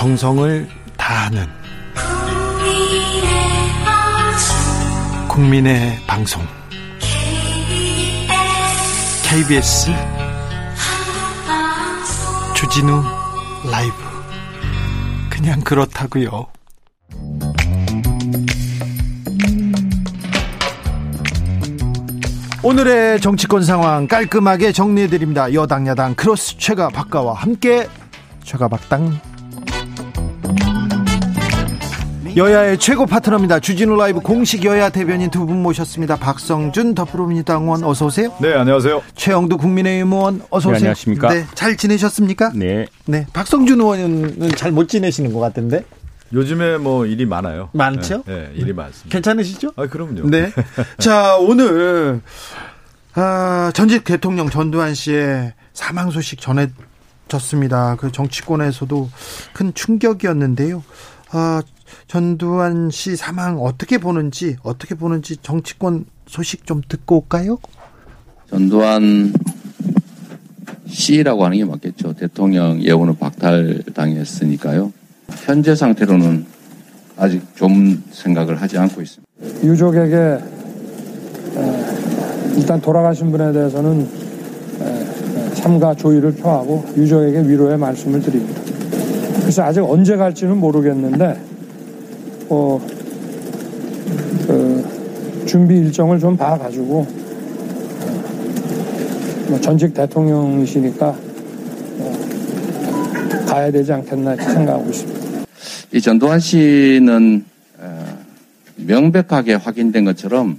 정성을 다하는 국민의 방송 KBS 주진우 라이브 그냥 그렇다고요. 오늘의 정치권 상황 깔끔하게 정리해드립니다. 여당 야당 크로스 최가 박가와 함께 최가 박당 여야의 최고 파트너입니다. 주진우 라이브 공식 여야 대변인 두 분 모셨습니다. 박성준 더불어민주당 의원 어서 오세요. 네, 안녕하세요. 최영두 국민의힘 의원 어서 오세요. 네, 안녕하십니까? 네, 잘 지내셨습니까? 네. 네, 박성준 의원은 잘 못 지내시는 것 같은데. 요즘에 뭐 일이 많아요. 많죠? 네, 네, 일이 많습니다. 괜찮으시죠? 아, 그럼요. 네. 자, 오늘 아, 전직 대통령 전두환 씨의 사망 소식 전해 졌습니다. 그 정치권에서도 큰 충격이었는데요. 아, 전두환 씨 사망 어떻게 보는지 어떻게 보는지 정치권 소식 좀 듣고 올까요? 전두환 씨라고 하는 게 맞겠죠. 대통령 예우는 박탈당했으니까요. 현재 상태로는 아직 좀 생각을 하지 않고 있습니다. 유족에게 일단 돌아가신 분에 대해서는 삼가 조의를 표하고 유족에게 위로의 말씀을 드립니다. 그래서 아직 언제 갈지는 모르겠는데 어, 그 준비 일정을 좀 봐가지고 뭐 전직 대통령이시니까 어, 가야 되지 않겠나 생각하고 있습니다. 이 전두환 씨는 명백하게 확인된 것처럼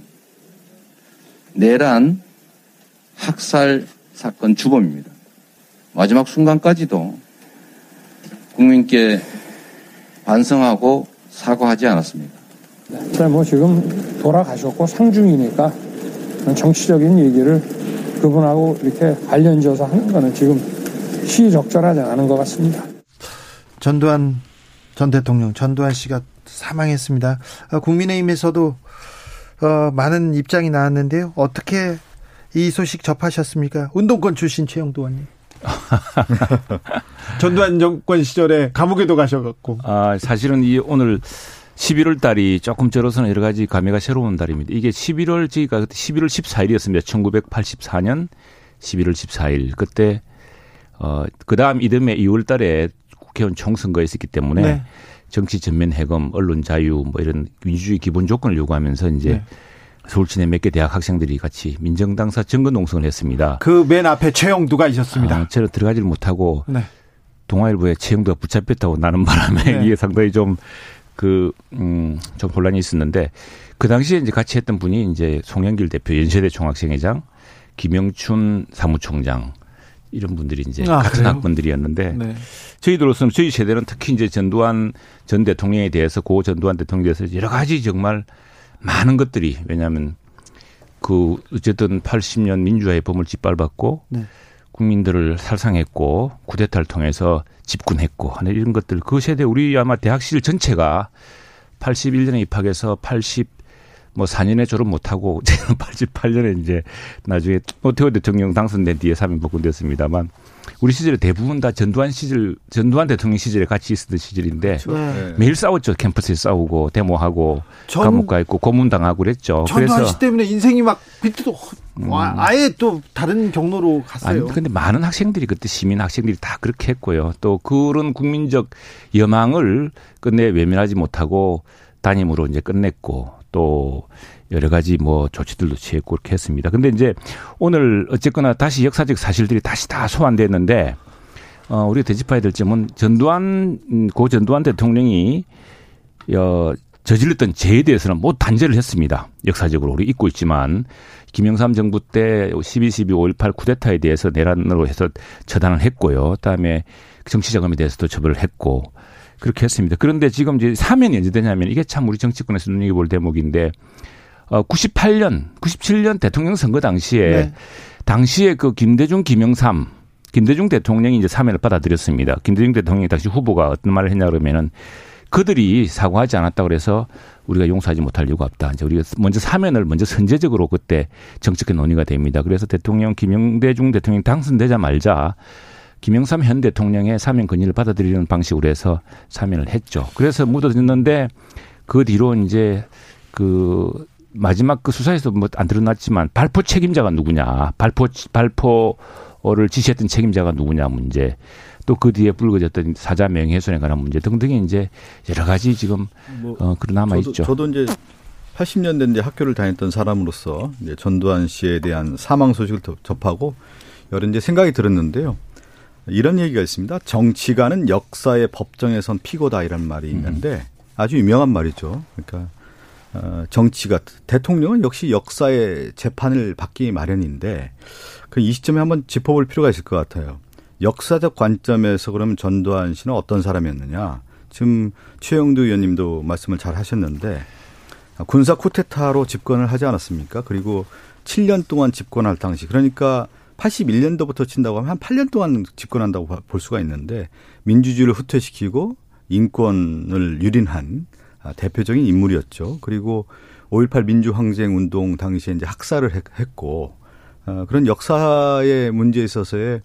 내란 학살 사건 주범입니다. 마지막 순간까지도 국민께 반성하고 사과하지 않았습니다. 네, 뭐 지금 돌아가셨고 상중이니까 정치적인 얘기를 그분하고 이렇게 관련지어서 하는 거는 지금 시적절하지 않은 것 같습니다. 전두환 전 대통령 전두환 씨가 사망했습니다. 어, 국민의힘에서도 어, 많은 입장이 나왔는데요. 어떻게 이 소식 접하셨습니까? 운동권 출신 최영도 의원님. 전두환 정권 시절에 감옥에도 가셔갖고. 아, 사실은 이 오늘 11월 달이 조금 절어서는 여러 가지 감회가 새로운 달입니다. 이게 11월, 저희가 11월 14일이었습니다. 1984년 11월 14일. 그때, 어, 그 다음 이듬해 2월 달에 국회의원 총선거가 있었기 때문에 네. 정치 전면 해검, 언론 자유 뭐 이런 민주주의 기본 조건을 요구하면서 이제 네. 서울 시내 몇 개 대학 학생들이 같이 민정당사 정권 농성을 했습니다. 그 맨 앞에 최영두가 있었습니다. 아, 저는 들어가지를 못하고 네. 동아일보에 최영두가 붙잡혔다고 나는 바람에 네. 이게 상당히 좀 그, 음, 좀 혼란이 있었는데 그 당시에 이제 같이 했던 분이 이제 송영길 대표 연세대 총학생회장 김영춘 사무총장 이런 분들이 이제 아, 같은 그래요? 학번들이었는데 네. 저희들로서는 저희 세대는 특히 이제 전두환 전 대통령에 대해서 고 전두환 대통령에 대해서 여러 가지 정말 많은 것들이 왜냐하면 그 어쨌든 80년 민주화의 범을 짓밟았고 네. 국민들을 살상했고 쿠데타를 통해서 집군했고 하는 이런 것들 그 세대 우리 아마 대학 시절 전체가 81년에 입학해서 80 뭐 4년에 졸업 못하고 제가 88년에 이제 나중에 오태호 대통령 당선된 뒤에 사면 복권됐습니다만 우리 시절에 대부분 다 전두환 시절, 전두환 대통령 시절에 같이 있었던 시절인데 네. 매일 싸웠죠. 캠퍼스에 싸우고 데모하고 전, 감옥 가 있고 고문당하고 그랬죠. 전두환 씨 때문에 인생이 막 비트도 음. 아예 또 다른 경로로 갔어요. 아니 근데 많은 학생들이 그때 시민 학생들이 다 그렇게 했고요. 또 그런 국민적 여망을 끝내 외면하지 못하고 담임으로 이제 끝냈고 또 여러 가지 뭐 조치들도 취했고 그렇게 했습니다. 근데 이제 오늘 어쨌거나 다시 역사적 사실들이 다시 다 소환됐는데 어 우리가 되짚어야 될 점은 전두환 음, 고 전두환 대통령이 어 저질렀던 죄에 대해서는 뭐 단죄를 했습니다. 역사적으로 우리 잊고 있지만 김영삼 정부 때 12.12 5.18 쿠데타에 대해서 내란으로 해서 처단을 했고요. 그다음에 정치자금에 대해서도 처벌을 했고 그렇게 했습니다. 그런데 지금 이제 사면이 언제 되냐면 이게 참 우리 정치권에서 눈여겨볼 대목인데 어 98년, 97년 대통령 선거 당시에 네. 당시에 그 김대중, 김영삼 김대중 대통령이 이제 사면을 받아들였습니다. 김대중 대통령이 당시 후보가 어떤 말을 했냐 그러면은 그들이 사과하지 않았다 그래서 우리가 용서하지 못할 이유가 없다. 이제 우리가 먼저 사면을 먼저 선제적으로 그때 정치권 논의가 됩니다. 그래서 대통령 김영대중 대통령 당선되자 말자 김영삼 현 대통령의 사면 건의를 받아들이는 방식으로 해서 사면을 했죠. 그래서 묻어졌는데 그 뒤로 이제 그 마지막 그 수사에서 뭐 안 드러났지만 발포 책임자가 누구냐, 발포 발포를 지시했던 책임자가 누구냐 문제, 또 그 뒤에 불거졌던 사자 명예훼손에 관한 문제 등등이 이제 여러 가지 지금 뭐 어, 그 남아 있죠. 저도, 저도 이제 80년대 이제 학교를 다녔던 사람으로서 이제 전두환 씨에 대한 사망 소식을 접하고 여러 이제 생각이 들었는데요. 이런 얘기가 있습니다. 정치가는 역사의 법정에선 피고다 이런 말이 있는데 아주 유명한 말이죠. 그러니까 어, 정치가 대통령은 역시 역사의 재판을 받기 마련인데 그 이 시점에 한번 짚어볼 필요가 있을 것 같아요. 역사적 관점에서 그러면 전두환 씨는 어떤 사람이었느냐? 지금 최영두 의원님도 말씀을 잘 하셨는데 군사 쿠데타로 집권을 하지 않았습니까? 그리고 7년 동안 집권할 당시 그러니까 81년도부터 친다고 하면 한 8년 동안 집권한다고 볼 수가 있는데 민주주의를 후퇴시키고 인권을 유린한 아, 대표적인 인물이었죠. 그리고 5.18 민주항쟁 운동 당시에 이제 학살을 했고, 어, 그런 역사의 문제에 있어서의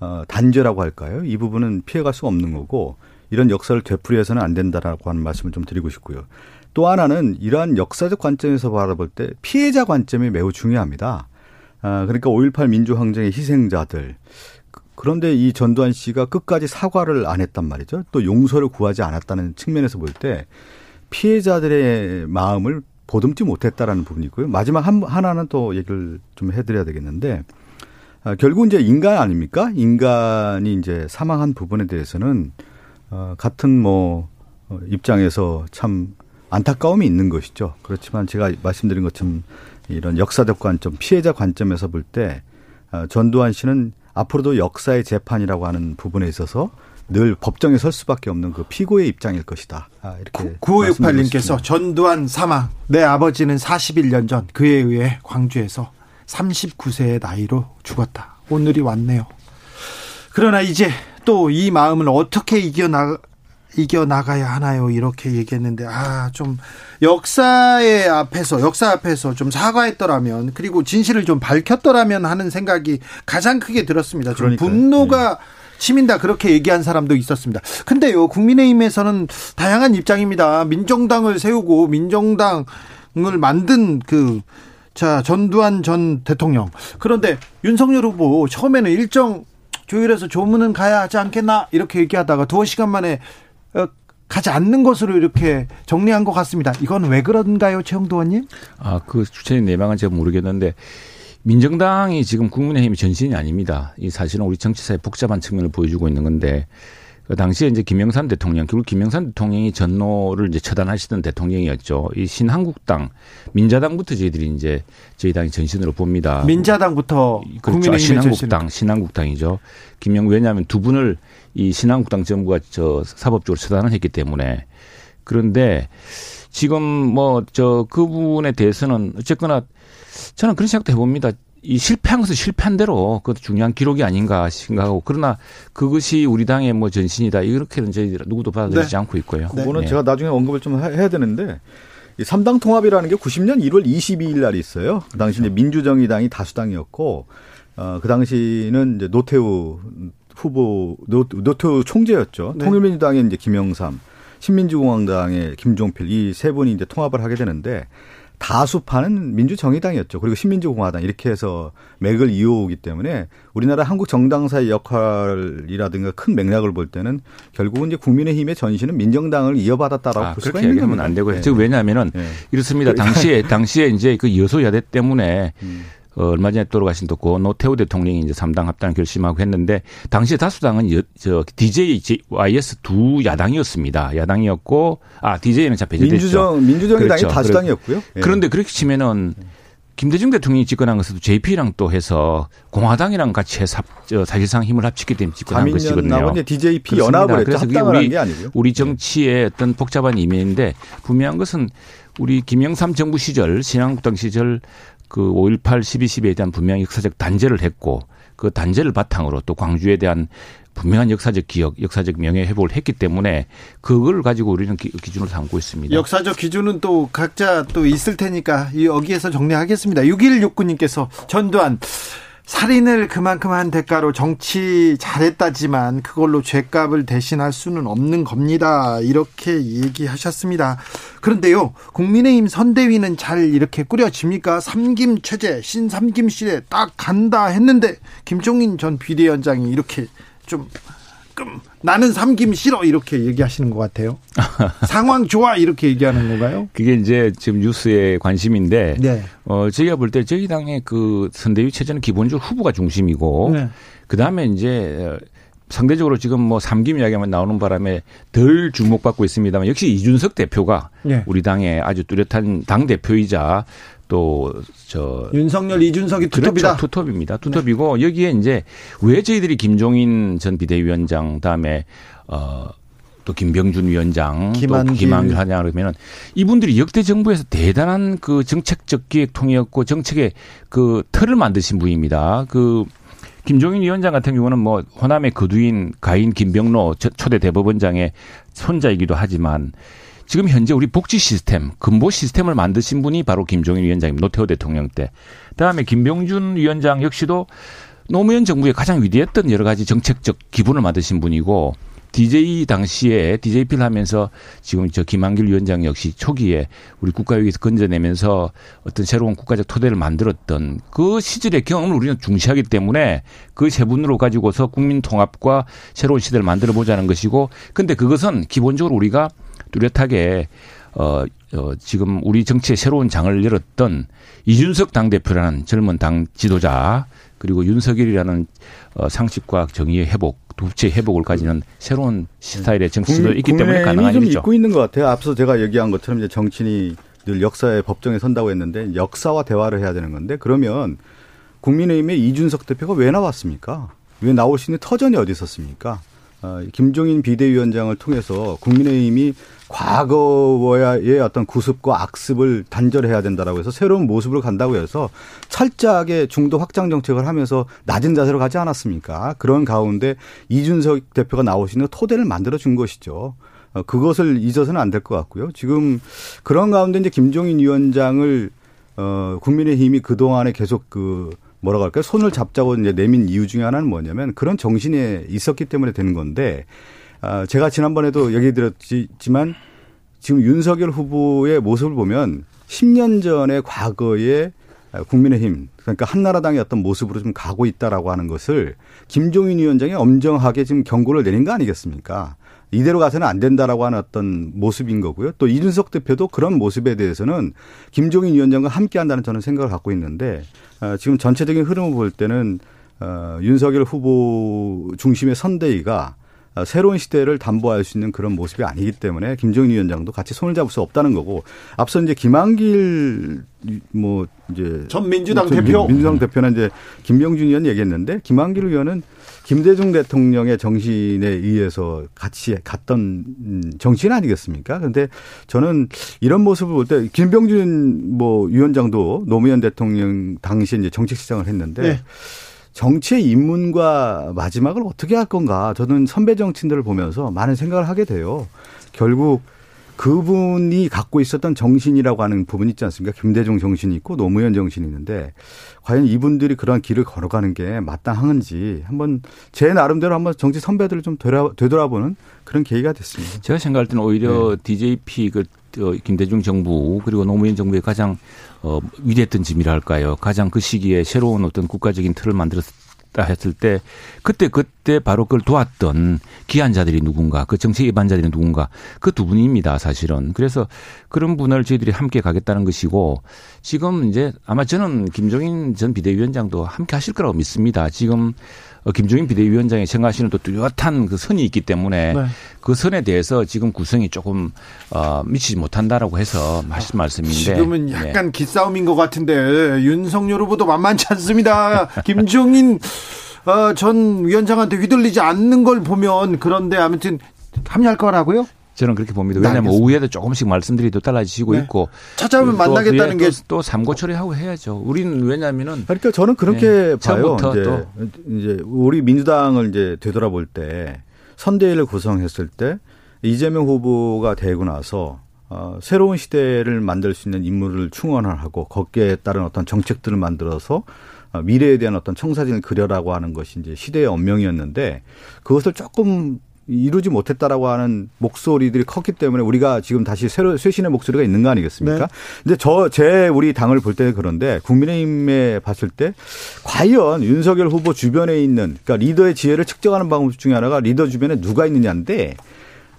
어, 단죄라고 할까요? 이 부분은 피해갈 수가 없는 거고, 이런 역사를 되풀이해서는 안 된다라고 하는 말씀을 좀 드리고 싶고요. 또 하나는 이러한 역사적 관점에서 바라볼 때 피해자 관점이 매우 중요합니다. 아, 그러니까 5.18 민주항쟁의 희생자들. 그런데 이 전두환 씨가 끝까지 사과를 안 했단 말이죠. 또 용서를 구하지 않았다는 측면에서 볼 때 피해자들의 마음을 보듬지 못했다라는 부분이 있고요. 마지막 한, 하나는 또 얘기를 좀 해드려야 되겠는데, 아, 결국 이제 인간 아닙니까? 인간이 이제 사망한 부분에 대해서는, 어, 같은 뭐, 어, 입장에서 참 안타까움이 있는 것이죠. 그렇지만 제가 말씀드린 것처럼 이런 역사적 관점, 피해자 관점에서 볼 때, 어, 전두환 씨는 앞으로도 역사의 재판이라고 하는 부분에 있어서 늘 법정에 설 수밖에 없는 그 피고의 입장일 것이다. 아, 이렇게 9568님께서 전두환 사망. 내 아버지는 41년 전 그에 의해 광주에서 39세의 나이로 죽었다. 오늘이 왔네요. 그러나 이제 또 이 마음을 어떻게 이겨나 이겨나가야 하나요? 이렇게 얘기했는데, 아, 좀, 역사의 앞에서, 역사 앞에서 좀 사과했더라면, 그리고 진실을 좀 밝혔더라면 하는 생각이 가장 크게 들었습니다. 좀. 분노가 네. 시민다 그렇게 얘기한 사람도 있었습니다. 근데요, 국민의힘에서는 다양한 입장입니다. 민정당을 세우고 민정당을 만든 그, 자, 전두환 전 대통령. 그런데 윤석열 후보 처음에는 일정 조율해서 조문은 가야 하지 않겠나 이렇게 얘기하다가 두어 시간 만에 어, 가지 않는 것으로 이렇게 정리한 것 같습니다. 이건 왜 그런가요, 최영도 의원님? 아, 그 주체의 내막은 제가 모르겠는데 민정당이 지금 국민의힘이 전신이 아닙니다. 이 사실은 우리 정치사의 복잡한 측면을 보여주고 있는 건데 그 당시에 이제 김영삼 대통령, 결국 김영삼 대통령이 전노를 이제 처단하시던 대통령이었죠. 이 신한국당, 민자당부터 저희들이 이제 저희 당이 전신으로 봅니다. 민자당부터 그렇죠. 신한국당. 신한국당이죠. 김영 왜냐하면 두 분을 이 신한국당 정부가 저 사법적으로 처단을 했기 때문에 그런데 지금 뭐 저 그분에 대해서는 어쨌거나 저는 그런 생각도 해봅니다. 이 실패한 것은 실패한 대로 그것도 중요한 기록이 아닌가 생각하고 그러나 그것이 우리 당의 뭐 전신이다 이렇게는 저희 누구도 받아들이지 네. 않고 있고요. 그거는 네. 제가 나중에 언급을 좀 해야 되는데 이 3당 통합이라는 게 90년 1월 22일 날이 있어요. 그 당시 이제 민주정의당이 다수당이었고 어, 그 당시는 이제 노태우 후보 노, 노태우 총재였죠. 네. 통일민주당의 이제 김영삼, 신민주공화당의 김종필 이 세 분이 이제 통합을 하게 되는데 다수파는 민주정의당이었죠. 그리고 신민주공화당 이렇게 해서 맥을 이어오기 때문에 우리나라 한국 정당사의 역할이라든가 큰 맥락을 볼 때는 결국은 이제 국민의힘의 전신은 민정당을 이어받았다라고 아, 볼 수가 있는 겁니다. 안 되고요. 네. 즉 왜냐하면은 네. 이렇습니다. 당시에 당시에 이제 그 여소야대 때문에 음. 어, 얼마 전에 돌아가신 또고 노태우 대통령이 이제 3당 합당을 결심하고 했는데 당시 다수당은 여, 저 DJ, YS 두 야당이었습니다. 야당이었고 아 DJ는 자 배제됐죠. 민주정 민주정의당이 그렇죠. 다수당이었고요. 예. 그런데 그렇게 치면은 김대중 대통령이 집권한 것도 JP랑 또 해서 공화당이랑 같이 해서 사실상 힘을 합치게 되면 집권한 것이거든요. DJP 연합을 했죠. 합당을 우리, 게. 우리 정치의 어떤 복잡한 이면인데 분명한 것은 우리 김영삼 정부 시절 신한국당 시절 그 5.18 12.12에 대한 분명히 역사적 단죄를 했고 그 단죄를 바탕으로 또 광주에 대한 분명한 역사적 기억, 역사적 명예 회복을 했기 때문에 그걸 가지고 우리는 기, 준을 삼고 있습니다. 역사적 기준은 또 각자 또 있을 테니까 여기에서 정리하겠습니다. 6169님께서 전두환 살인을 그만큼 한 대가로 정치 잘했다지만 그걸로 죄값을 대신할 수는 없는 겁니다. 이렇게 얘기하셨습니다. 그런데요, 국민의힘 선대위는 잘 이렇게 꾸려집니까? 삼김 체제, 신삼김 시대 딱 간다 했는데 김종인 전 비대위원장이 이렇게 좀 끔, 나는 삼김 싫어 이렇게 얘기하시는 것 같아요. 상황 좋아 이렇게 얘기하는 건가요? 그게 이제 지금 뉴스의 관심인데, 네. 어 저희가 볼 때 저희 당의 그 선대위 체제는 기본적으로 후보가 중심이고, 네. 그 다음에 이제 상대적으로 지금 뭐 삼김 이야기만 나오는 바람에 덜 주목받고 있습니다만 역시 이준석 대표가 네. 우리 당의 아주 뚜렷한 당 대표이자 또 저 윤석열, 이준석이 투톱이다. 그렇죠. 투톱입니다. 투톱이고 여기에 이제 왜 저희들이 김종인 전 비대위원장 다음에 어. 또 김병준 위원장, 김한길. 또 김한길 하냐 그러면은 이분들이 역대 정부에서 대단한 그 정책적 기획 통이었고 정책의 그 틀을 만드신 분입니다. 그 김종인 위원장 같은 경우는 뭐 호남의 거두인 가인 김병로 초- 초대 대법원장의 손자이기도 하지만 지금 현재 우리 복지 시스템, 근보 시스템을 만드신 분이 바로 김종인 위원장입니다. 노태우 대통령 때. 그다음에 김병준 위원장 역시도 노무현 정부의 가장 위대했던 여러 가지 정책적 기본을 만드신 분이고 DJ 당시에 DJP를 하면서 지금 저 김한길 위원장 역시 초기에 우리 국가위기에서 건져내면서 어떤 새로운 국가적 토대를 만들었던 그 시절의 경험을 우리는 중시하기 때문에 그 세 분으로 가지고서 국민 통합과 새로운 시대를 만들어 보자는 것이고 근데 그것은 기본적으로 우리가 뚜렷하게 어, 어, 지금 우리 정치의 새로운 장을 열었던 이준석 당대표라는 젊은 당 지도자 그리고 윤석열이라는 어, 상식과 정의의 회복, 도체의 회복을 가지는 새로운 스타일의 정치도 있기 때문에 가능한 좀 일이죠. 잊고 있는 것 같아요. 앞서 제가 얘기한 것처럼 이제 정치인이 늘 역사의 법정에 선다고 했는데 역사와 대화를 해야 되는 건데 그러면 국민의힘의 이준석 대표가 왜 나왔습니까? 왜 나올 수 있는 터전이 어디 있었습니까? 어, 김종인 비대위원장을 통해서 국민의힘이 과거의 어떤 구습과 악습을 단절해야 된다라고 해서 새로운 모습으로 간다고 해서 철저하게 중도 확장 정책을 하면서 낮은 자세로 가지 않았습니까? 그런 가운데 이준석 대표가 있는 토대를 만들어 준 것이죠. 어, 그것을 잊어서는 안 될 것 같고요. 지금 그런 가운데 이제 김종인 위원장을 어, 국민의힘이 그 동안에 계속 그 뭐라고 할까요? 손을 잡자고 이제 내민 이유 중에 하나는 뭐냐면 그런 정신이 있었기 때문에 되는 건데 아, 제가 지난번에도 얘기 드렸지만 지금 윤석열 후보의 모습을 보면 10년 전의 과거의 국민의힘 그러니까 한나라당의 어떤 모습으로 좀 가고 있다라고 하는 것을 김종인 위원장이 엄정하게 지금 경고를 내린 거 아니겠습니까? 이대로 가서는 안 된다라고 하는 어떤 모습인 거고요. 또 이준석 대표도 그런 모습에 대해서는 김종인 위원장과 함께 한다는 저는 생각을 갖고 있는데 어, 지금 전체적인 흐름을 볼 때는 어, 윤석열 후보 중심의 선대위가 어, 새로운 시대를 담보할 수 있는 그런 모습이 아니기 때문에 김종인 위원장도 같이 손을 잡을 수 없다는 거고 앞서 이제 김한길 뭐 이제 전 민주당 전 대표. 민주당 대표는 이제 김병준 의원 얘기했는데 김한길 의원은 김대중 대통령의 정신에 의해서 같이 갔던 음, 정치인 아니겠습니까? 그런데 저는 이런 모습을 볼 때 김병준 뭐 위원장도 노무현 대통령 당시에 이제 정책 시장을 했는데 네. 정치의 입문과 마지막을 어떻게 할 건가 저는 선배 정치인들을 보면서 많은 생각을 하게 돼요. 결국 그분이 갖고 있었던 정신이라고 하는 부분이 있지 않습니까? 김대중 정신이 있고 노무현 정신이 있는데 과연 이분들이 그러한 길을 걸어가는 게 마땅한지 한번 제 나름대로 한번 정치 선배들을 좀 되돌아, 되돌아보는 그런 계기가 됐습니다. 제가 생각할 때는 오히려 DJP 그 어, 김대중 정부 그리고 노무현 정부의 가장 어, 위대했던 짐이라 할까요? 가장 그 시기에 새로운 어떤 국가적인 틀을 만들었다 했을 때 그때 그때 바로 그걸 도왔던 기한자들이 누군가 그 정책 위반자들이 누군가 그 두 분입니다 사실은 그래서 그런 분을 저희들이 함께 가겠다는 것이고 지금 이제 아마 저는 김종인 전 비대위원장도 함께 하실 거라고 믿습니다 지금 어, 김종인 비대위원장이 생각하시는 또 뚜렷한 그 선이 있기 때문에 네. 그 선에 대해서 지금 구성이 조금 어, 미치지 못한다라고 해서 하신 말씀인데 지금은 네. 약간 기싸움인 것 같은데 윤석열 후보도 만만치 않습니다. 김종인 어, 전 위원장한테 휘둘리지 않는 걸 보면 그런데 아무튼 합류할 거라고요? 저는 그렇게 봅니다. 네, 왜냐하면 알겠습니다. 오후에도 조금씩 말씀들이 또 달라지시고 네. 있고 찾아오면 또 만나겠다는 뒤에 게 또, 또 삼고 처리하고 해야죠. 우리는 왜냐하면은 그러니까 저는 그렇게 네. 봐요. 처음부터 이제, 이제 우리 민주당을 이제 되돌아볼 때 선대위를 구성했을 때 이재명 후보가 되고 나서 어, 새로운 시대를 만들 수 있는 인물을 충원을 하고 거기에 따른 어떤 정책들을 만들어서 어, 미래에 대한 어떤 청사진을 그려라고 하는 것이 이제 시대의 언명이었는데 그것을 조금 이루지 못했다라고 하는 목소리들이 컸기 때문에 우리가 지금 다시 새로 쇄신의 목소리가 있는 거 아니겠습니까? 네. 근데 저 제 우리 당을 볼 때는 그런데 국민의힘에 봤을 때 과연 윤석열 후보 주변에 있는 그러니까 리더의 지혜를 측정하는 방법 중에 하나가 리더 주변에 누가 있느냐인데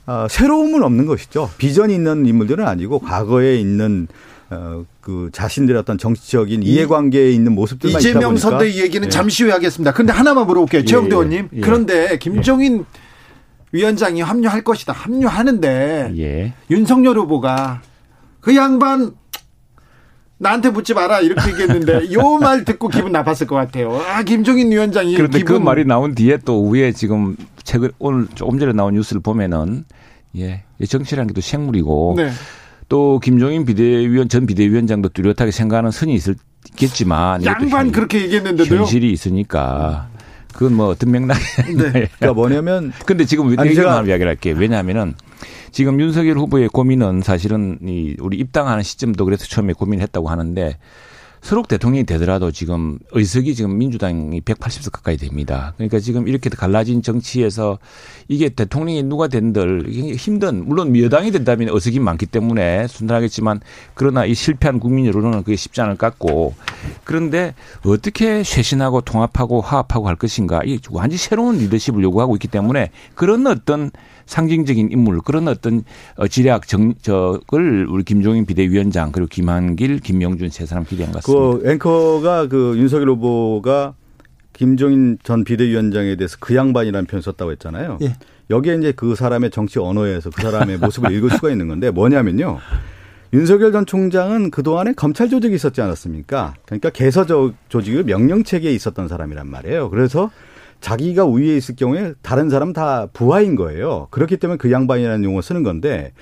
어, 새로움은 없는 것이죠. 비전이 있는 인물들은 아니고 과거에 있는 어, 그 자신들의 어떤 정치적인 이해관계에 있는 모습들만 이재명 선대위 얘기는 예. 잠시 후에 하겠습니다. 그런데 하나만 물어볼게요. 최영대 예, 의원님. 예. 그런데 김종인 예. 위원장이 합류할 것이다. 합류하는데 예. 윤석열 후보가 그 양반 나한테 묻지 마라 이렇게 얘기했는데 요 말 듣고 기분 나빴을 것 같아요. 아 김종인 위원장이 그런데 그 기분... 그 말이 나온 뒤에 또 위에 지금 최근 오늘 조금 전에 나온 뉴스를 보면은 예 정치라는 게 또 생물이고 네. 또 김종인 비대위원 전 비대위원장도 뚜렷하게 생각하는 선이 있겠지만 양반 그렇게 얘기했는데도요. 현실이 있으니까 그건 뭐 어떤 맥락이 네. 그러니까 뭐냐면 근데 지금 이기만 이야기를 할게요. 왜냐하면은 지금 윤석열 후보의 고민은 사실은 이 우리 입당하는 시점도 그래서 처음에 고민했다고 하는데 서록 대통령이 되더라도 지금 의석이 지금 민주당이 180석 가까이 됩니다. 그러니까 지금 이렇게 갈라진 정치에서 이게 대통령이 누가 된들 힘든 물론 여당이 된다면 의석이 많기 때문에 순탄하겠지만 그러나 이 실패한 국민 여론은 그게 쉽지 않을 것 같고 그런데 어떻게 쇄신하고 통합하고 화합하고 할 것인가 이 완전히 새로운 리더십을 요구하고 있기 때문에 그런 어떤 상징적인 인물 그런 어떤 어, 지략 정적을 우리 김종인 비대위원장 그리고 김한길, 김명준 세 사람 기대한 것 같습니다. 그 앵커가 그 윤석열 후보가 김종인 전 비대위원장에 대해서 그 양반이라는 표현 썼다고 했잖아요. 예. 여기에 이제 그 사람의 정치 언어에서 그 사람의 모습을 읽을 수가 있는 건데 뭐냐면요. 윤석열 전 총장은 그동안에 검찰 조직이 있었지 않았습니까? 그러니까 개서 조직을 명령 체계에 있었던 사람이란 말이에요. 그래서 자기가 우위에 있을 경우에 다른 사람 다 부하인 거예요. 그렇기 때문에 그 양반이라는 용어 쓰는 건데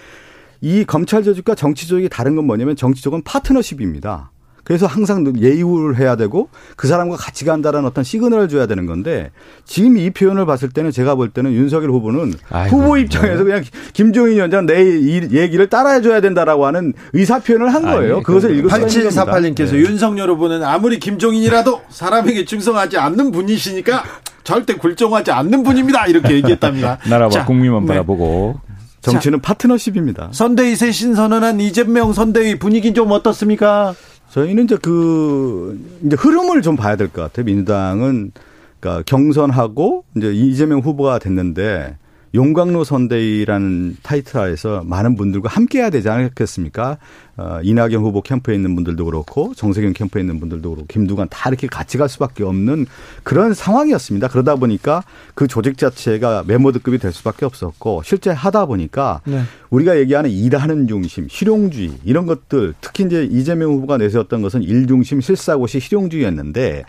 이 검찰 조직과 정치 조직이 다른 건 뭐냐면 정치 조직은 파트너십입니다. 그래서 항상 예우를 해야 되고 그 사람과 같이 간다라는 어떤 시그널을 줘야 되는 건데 지금 이 표현을 봤을 때는 제가 볼 때는 윤석열 후보는 아이고, 후보 입장에서 네. 그냥 김종인 위원장 내 얘기를 따라해 줘야 된다라고 하는 의사 표현을 한 거예요. 아니, 그것을 읽을 수가 있는 겁니다. 8748님께서 네. 윤석열 후보는 아무리 김종인이라도 사람에게 충성하지 않는 분이시니까 절대 굴종하지 않는 분입니다. 이렇게 얘기했답니다. 나라와 자, 국민만 네. 바라보고. 정치는 자, 파트너십입니다. 선대위 새 신선언한 이재명 선대위 분위기 좀 어떻습니까? 저희는 이제 그 이제 흐름을 좀 봐야 될 것 같아요. 민주당은 그러니까 경선하고 이제 이재명 후보가 됐는데 용광로 선대위라는 타이틀 하에서 많은 분들과 함께 해야 되지 않겠습니까? 어, 이낙연 후보 캠프에 있는 분들도 그렇고 정세균 캠프에 있는 분들도 그렇고 김두관 다 이렇게 같이 갈 수밖에 없는 그런 상황이었습니다. 그러다 보니까 그 조직 자체가 메모드급이 될 수밖에 없었고 실제 하다 보니까 네. 우리가 얘기하는 일하는 중심, 실용주의 이런 것들 특히 이제 이재명 후보가 내세웠던 것은 일중심, 실사고시, 실용주의였는데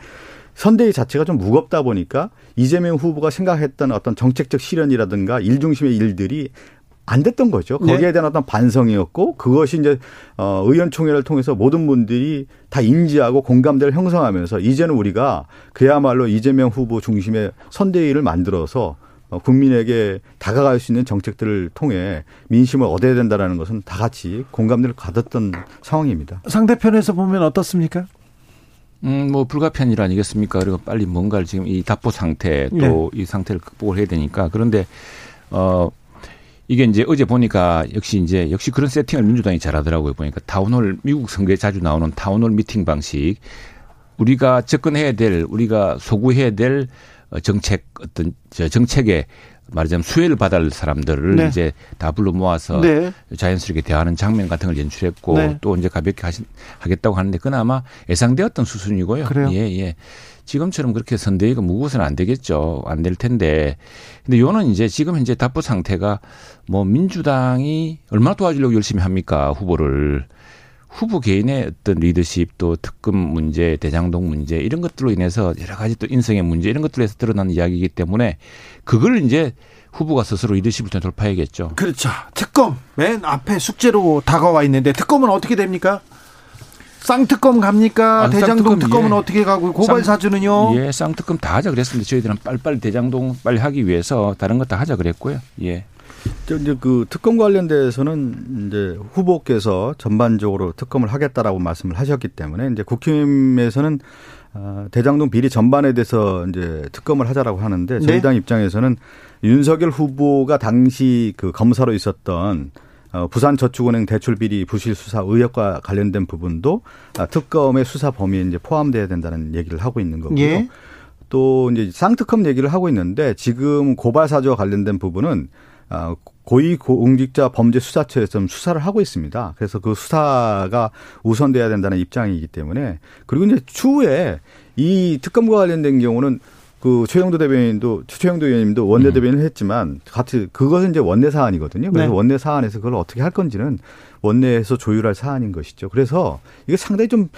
선대위 자체가 좀 무겁다 보니까 이재명 후보가 생각했던 어떤 정책적 실현이라든가 일중심의 일들이 안 됐던 거죠. 네. 거기에 대한 어떤 반성이었고 그것이 이제 어 의원총회를 통해서 모든 분들이 다 인지하고 공감대를 형성하면서 이제는 우리가 그야말로 이재명 후보 중심의 선대위를 만들어서 어, 국민에게 다가갈 수 있는 정책들을 통해 민심을 얻어야 된다라는 것은 다 같이 공감대를 가졌던 상황입니다. 상대편에서 보면 어떻습니까? 음, 뭐 불가피한 일 아니겠습니까? 그리고 빨리 뭔가를 지금 이 답보 상태 또이 네. 상태를 극복을 해야 되니까 그런데 어 이게 이제 어제 보니까 역시 이제 역시 그런 세팅을 민주당이 잘하더라고요. 보니까 town hall 미국 선거에 자주 나오는 town hall 미팅 방식 우리가 접근해야 될 우리가 소구해야 될 정책 어떤 저 정책의 말하자면 수혜를 받을 사람들을 네. 이제 다 불러 모아서 네. 자연스럽게 대화하는 장면 같은 걸 연출했고 네. 또 이제 가볍게 하시, 하겠다고 하는데 그나마 예상되었던 수순이고요. 그래요? 예, 예. 지금처럼 그렇게 선대위가 무거워서는 안 되겠죠. 안 될 텐데. 근데 요는 이제 지금 현재 답보 상태가 뭐 민주당이 얼마나 도와주려고 열심히 합니까? 후보를. 후보 개인의 어떤 리더십 또 특금 문제, 대장동 문제 이런 것들로 인해서 여러 가지 또 인성의 문제 이런 것들에서 드러나는 이야기이기 때문에 그걸 이제 후보가 스스로 리더십을 통해 돌파해야겠죠. 그렇죠. 특검 맨 앞에 숙제로 다가와 있는데 특검은 어떻게 됩니까? 쌍특검 갑니까? 아, 대장동 쌍특검, 특검은 예. 어떻게 가고 고발 사주는요? 예, 쌍특검 다 하자 그랬습니다. 저희들은 빨리빨리 대장동 빨리 하기 위해서 다른 것 다 하자 그랬고요. 예. 이제 그 특검 관련돼서는 이제 후보께서 전반적으로 특검을 하겠다라고 말씀을 하셨기 때문에 이제 국힘에서는 어, 대장동 비리 전반에 대해서 이제 특검을 하자라고 하는데 저희 네. 당 입장에서는 윤석열 후보가 당시 그 검사로 있었던 어, 부산저축은행 대출 비리 부실 수사 의혹과 관련된 부분도 아, 특검의 수사 범위에 이제 포함돼야 된다는 얘기를 하고 있는 거고요. 예. 또 이제 쌍특검 얘기를 하고 있는데 지금 고발 사주와 관련된 부분은 아, 고위 공직자 범죄 수사처에서 수사를 하고 있습니다. 그래서 그 수사가 우선돼야 된다는 입장이기 때문에 그리고 이제 추후에 이 특검과 관련된 경우는 그 최영도 대변인도 최영도 의원님도 원내 대변인을 했지만 같이 그것은 이제 원내 사안이거든요. 그래서 네. 원내 사안에서 그걸 어떻게 할 건지는 원내에서 조율할 사안인 것이죠. 그래서 이게 상당히 좀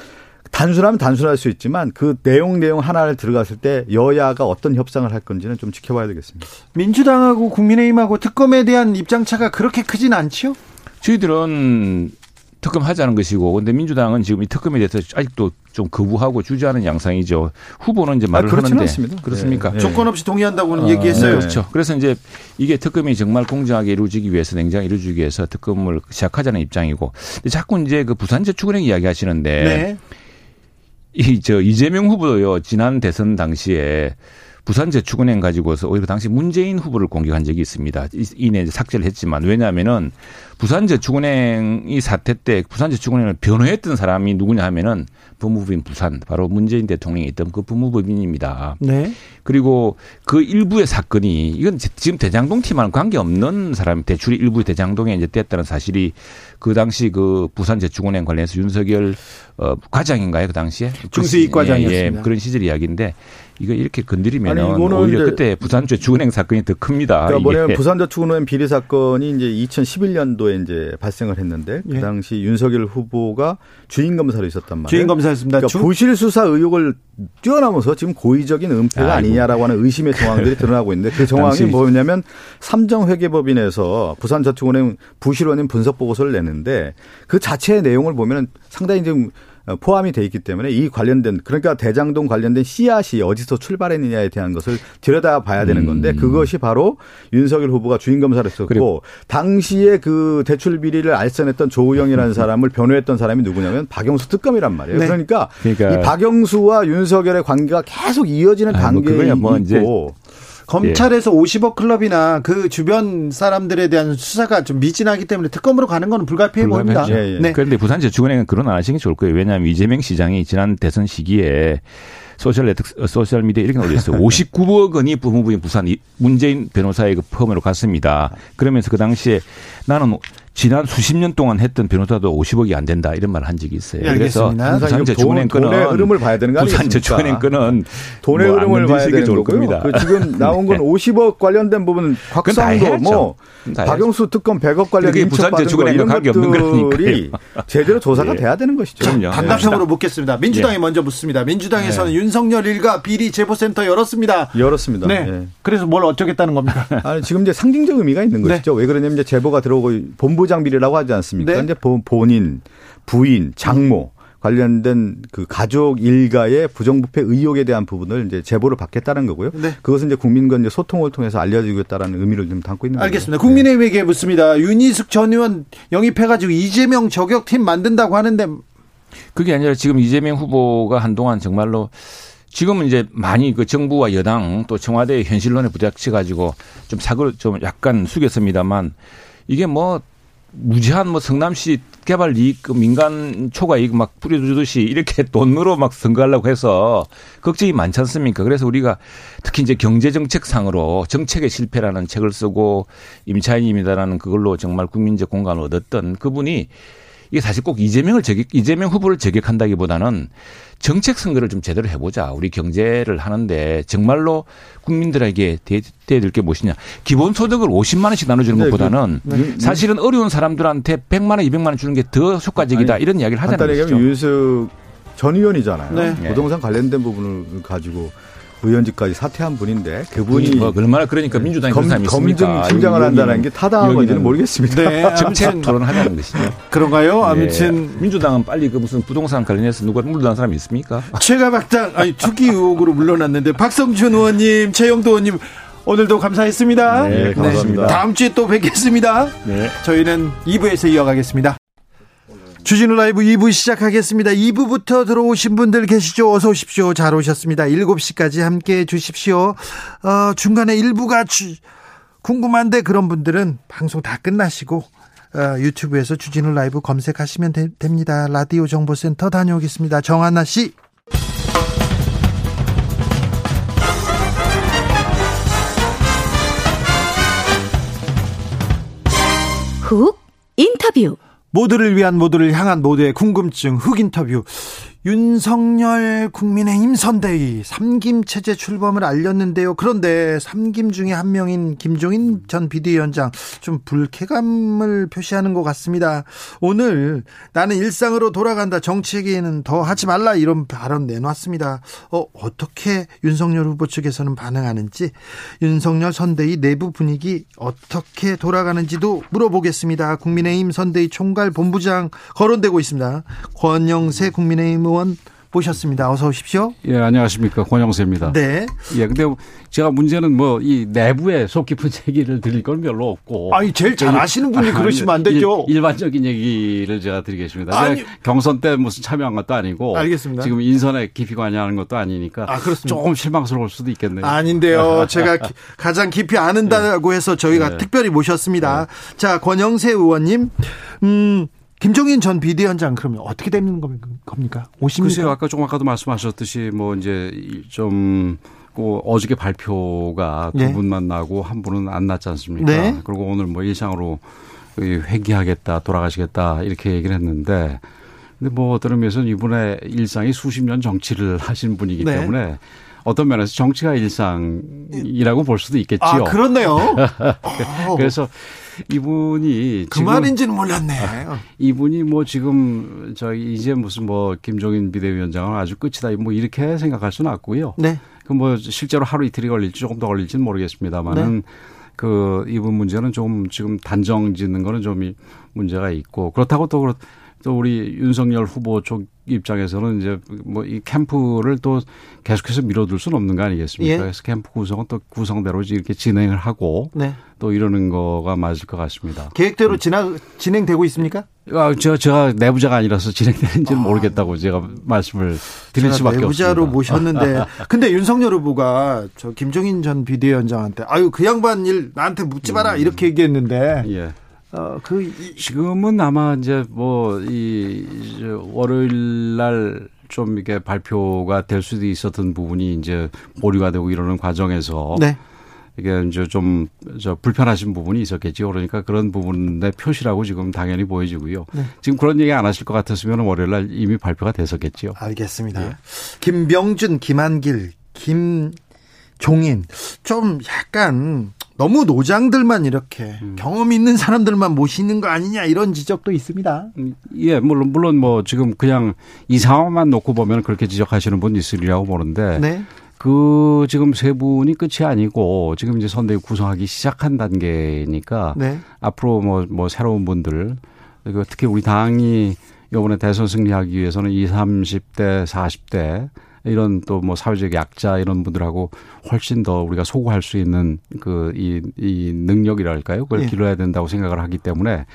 단순하면 단순할 수 있지만 그 내용 내용 하나를 들어갔을 때 여야가 어떤 협상을 할 건지는 좀 지켜봐야 되겠습니다. 민주당하고 국민의힘하고 특검에 대한 입장차가 그렇게 크진 않지요? 저희들은 특검 하자는 것이고 근데 민주당은 지금 이 특검에 대해서 아직도 좀 거부하고 주저하는 양상이죠. 후보는 이제 말을 아, 하는데 않습니다. 그렇습니까? 네. 조건 없이 동의한다고는 어, 얘기했어요. 네. 그렇죠. 그래서 이제 이게 특검이 정말 공정하게 이루어지기 위해서 냉정하게 이루어지기 위해서 특검을 시작하자는 입장이고 근데 자꾸 이제 그 부산저축은행 이야기하시는데 네. 이 저 이재명 후보도요 지난 대선 당시에 부산저축은행 가지고서 오히려 당시 문재인 후보를 공격한 적이 있습니다. 이내 삭제를 했지만 왜냐하면은 부산저축은행이 사태 때 부산저축은행을 변호했던 사람이 누구냐 하면은 법무부인 부산 바로 문재인 대통령이 있던 그 법무부인입니다. 네. 그리고 그 일부의 사건이 이건 지금 대장동 팀하고는 관계 없는 사람 대출이 일부 대장동에 이제 됐다는 사실이 그 당시 그 부산저축은행 관련해서 윤석열 어 과장인가요 그 당시에 중수익 과장이었습니다. 예, 그런 시절 이야기인데 이거 이렇게 건드리면 오히려 그때 부산저축은행 사건이 더 큽니다. 그러니까 뭐냐면 부산저축은행 비리 사건이 이제 2011년도에 이제 발생을 했는데 그 예. 당시 예. 윤석열 후보가 주인 검사로 있었단 말이에요. 주인 검사였습니다. 그러니까 부실 수사 의혹을 뛰어넘어서 지금 고의적인 은폐가 아이고. 아니냐라고 하는 의심의 정황들이 드러나고 있는데 그 정황이 뭐냐면 삼정회계법인에서 부산저축은행 부실원인 분석 보고서를 내는데 그 자체의 내용을 보면 상당히 좀 어, 포함이 돼 있기 때문에 이 관련된 그러니까 대장동 관련된 씨앗이 어디서 출발했느냐에 대한 것을 들여다봐야 되는 건데 음. 그것이 바로 윤석열 후보가 주인 검사를 했었고 당시에 그 대출 비리를 알선했던 조우영이라는 사람을 변호했던 사람이 누구냐면 박영수 특검이란 말이에요. 네. 그러니까, 그러니까, 이 박영수와 윤석열의 관계가 계속 이어지는 관계에 아, 뭐 있고 검찰에서 예. 50억 클럽이나 그 주변 사람들에 대한 수사가 좀 미진하기 때문에 특검으로 가는 건 불가피해 보입니다. 예, 예. 네. 그런데 부산저축은행은 그런 안 하시는 게 좋을 거예요. 왜냐하면 이재명 시장이 지난 대선 시기에 소셜 네트워크, 소셜 미디어 이렇게 올렸어요. 59억 원이 법무부인 부산 문재인 변호사의 그 firm으로 갔습니다. 그러면서 그 당시에 나는 지난 수십 년 동안 했던 변호사도 50억이 안 된다 이런 말을 한 적이 있어요. 네, 그래서 부산 저축은행 건은 돈의 흐름을 봐야 되는 거 아니겠습니까? 부산 저축은행 건은 돈의 뭐 흐름을 봐야 되는 좋을 겁니다. 그 지금 나온 건 네. 50억 관련된 부분 곽상도 뭐 박영수 특검 100억 관련 부산 저축은행 이런 관계 없는 거들이 제대로 조사가 예. 돼야 되는 것이죠. 그럼요. 단답형으로 묻겠습니다. 민주당이 예. 먼저 묻습니다. 민주당에서는 예. 윤석열 일가 비리 제보센터 열었습니다. 열었습니다. 네. 예. 그래서 뭘 어쩌겠다는 겁니까? 아니 지금 이제 상징적 의미가 있는 네. 것이죠. 왜 그러냐면 이제 제보가 들어오고 본부 부장 비리라고 하지 않습니까? 네. 이제 본인, 부인, 장모 관련된 그 가족 일가의 부정부패 의혹에 대한 부분을 이제 제보를 받겠다는 거고요. 네. 그것은 이제 국민과 이제 소통을 통해서 알려주겠다라는 의미를 좀 담고 있는 거죠. 알겠습니다. 국민의힘에게 네. 묻습니다. 윤희숙 전 의원 영입해가지고 이재명 저격팀 만든다고 하는데 그게 아니라 지금 이재명 후보가 한동안 정말로 지금은 이제 많이 그 정부와 여당 또 청와대의 현실론에 부닥쳐 가지고 좀 사고를 좀 약간 숙였습니다만 이게 뭐 무제한 뭐 성남시 개발 이익 그 민간 초과 이익 막 뿌려주듯이 이렇게 돈으로 막 선거하려고 해서 걱정이 많지 않습니까? 그래서 우리가 특히 이제 경제 정책상으로 정책의 실패라는 책을 쓰고 임차인입니다라는 그걸로 정말 국민적 공간을 얻었던 그분이 이게 사실 꼭 이재명을 저격, 이재명 후보를 저격한다기보다는 정책 선거를 좀 제대로 해보자. 우리 경제를 하는데 정말로 국민들에게 대야 될 게 무엇이냐. 기본소득을 50만 원씩 나눠주는 네, 것보다는 네, 네. 사실은 어려운 사람들한테 100만 원, 200만 원 주는 게 더 효과적이다. 아니, 이런 이야기를 하잖아요. 간단하게 윤석 전 의원이잖아요. 네. 부동산 관련된 부분을 가지고 의원직까지 사퇴한 분인데 그분이 뭐 얼마나 그러니까 민주당이 검, 검증 팀장을 한다는 게 타당한 건지는 모르겠습니다. 네, 정책 토론하자는 것이죠. 그런가요? 아무튼 네. 민주당은 빨리 그 무슨 부동산 관련해서 누가 물러난 사람이 있습니까? 최가 박당 아니 투기 의혹으로 물러났는데 박성준 의원님, 최영도 의원님 오늘도 감사했습니다. 네, 감사합니다. 다음 주에 또 뵙겠습니다. 네. 저희는 2부에서 이어가겠습니다. 주진우 라이브 2부 시작하겠습니다. 2부부터 들어오신 분들 계시죠? 어서 오십시오. 잘 오셨습니다. 7시까지 함께 해 주십시오. 어, 중간에 1부가 주, 궁금한데 그런 분들은 방송 다 끝나시고 어, 유튜브에서 주진우 라이브 검색하시면 되, 됩니다. 라디오 정보센터 다녀오겠습니다. 정한나 씨. 훅 인터뷰 모두를 위한 모두를 향한 모두의 궁금증 흑 인터뷰 윤석열 국민의힘 선대위 삼김 체제 출범을 알렸는데요. 그런데 삼김 중에 한 명인 김종인 전 비대위원장 좀 불쾌감을 표시하는 것 같습니다. 오늘 나는 일상으로 돌아간다 정치에게는 더 하지 말라 이런 발언 내놨습니다. 어, 어떻게 윤석열 후보 측에서는 반응하는지 윤석열 선대위 내부 분위기 어떻게 돌아가는지도 물어보겠습니다. 국민의힘 선대위 총괄 본부장 거론되고 있습니다. 권영세 국민의힘 의원 모셨습니다. 어서 오십시오. 예, 안녕하십니까. 권영세입니다. 네. 예, 근데 제가 문제는 뭐 이 내부에 속 깊은 얘기를 드릴 건 별로 없고. 아니, 제일 잘 아시는 분이 그러시면 안 되죠. 일, 반적인 얘기를 제가 드리겠습니다. 아니. 경선 때 무슨 참여한 것도 아니고. 알겠습니다. 지금 인선에 깊이 관여하는 것도 아니니까. 아, 그렇습니다. 조금 실망스러울 수도 있겠네요. 아닌데요. 제가 기- 가장 깊이 아는다고 해서 저희가 네. 특별히 모셨습니다. 자, 권영세 의원님. 음, 김종인 전 비대위원장 그러면 어떻게 되는 겁니까? 오십니까? 글쎄요, 아까 조금 아까도 말씀하셨듯이 뭐 이제 좀그 어저께 발표가 두 네. 분만 나고 한 분은 안 났지 않습니까? 네. 그리고 오늘 뭐 일상으로 회귀하겠다, 돌아가시겠다 이렇게 얘기를 했는데 근데 뭐 어떤 의미에서는 이분의 일상이 수십 년 정치를 하신 분이기 네. 때문에 어떤 면에서 정치가 일상이라고 볼 수도 있겠지요. 아, 그렇네요. 어, 그래서 이분이 그 말인지는 몰랐네. 이분이 뭐 지금 저희 이제 무슨 뭐 김종인 비대위원장은 아주 끝이다 뭐 이렇게 생각할 수는 없고요. 네. 그 뭐 실제로 하루 이틀이 걸릴지 조금 더 걸릴지는 모르겠습니다만은 네. 그 이분 문제는 좀 지금 단정 짓는 거는 좀이 문제가 있고 그렇다고 또 그렇 또 우리 윤석열 후보 쪽 입장에서는 이제 뭐 이 캠프를 또 계속해서 밀어둘 수는 없는 거 아니겠습니까? 예. 그래서 캠프 구성은 또 구성대로 이렇게 진행을 하고 네. 또 이러는 거가 맞을 것 같습니다. 계획대로 진행, 진행되고 있습니까? 아, 제가, 제가 내부자가 아니라서 진행되는지는 모르겠다고 제가 말씀을 드릴 수밖에 내부자로 없습니다. 모셨는데 근데 윤석열 후보가 저 김종인 전 비대위원장한테 아유 그 양반 일 나한테 묻지 마라 이렇게 얘기했는데 예. 어그 이- 지금은 아마 이제 뭐 이 월요일 날 좀 이게 발표가 될 수도 있었던 부분이 이제 보류가 되고 이러는 과정에서 네. 이게 이제 좀 저 불편하신 부분이 있었겠죠. 그러니까 그런 부분의 표시라고 지금 당연히 보여지고요. 네. 지금 그런 얘기 안 하실 것 같았으면 월요일 날 이미 발표가 됐었겠지요. 알겠습니다. 예. 김병준, 김한길, 김종인 좀 약간 너무 노장들만 이렇게 음. 경험 있는 사람들만 모시는 거 아니냐 이런 지적도 있습니다. 예, 물론 물론 뭐 지금 그냥 이 상황만 놓고 보면 그렇게 지적하시는 분 있으리라고 보는데 네. 그 지금 세 분이 끝이 아니고 지금 이제 선대위 구성하기 시작한 단계니까 네. 앞으로 뭐뭐 새로운 분들 특히 우리 당이 이번에 대선 승리하기 위해서는 20, 30대, 40대 이런 또 뭐 사회적 약자 이런 분들하고 훨씬 더 우리가 소구할 수 있는 그이이 능력이랄까요? 그걸 예. 길러야 된다고 생각을 하기 때문에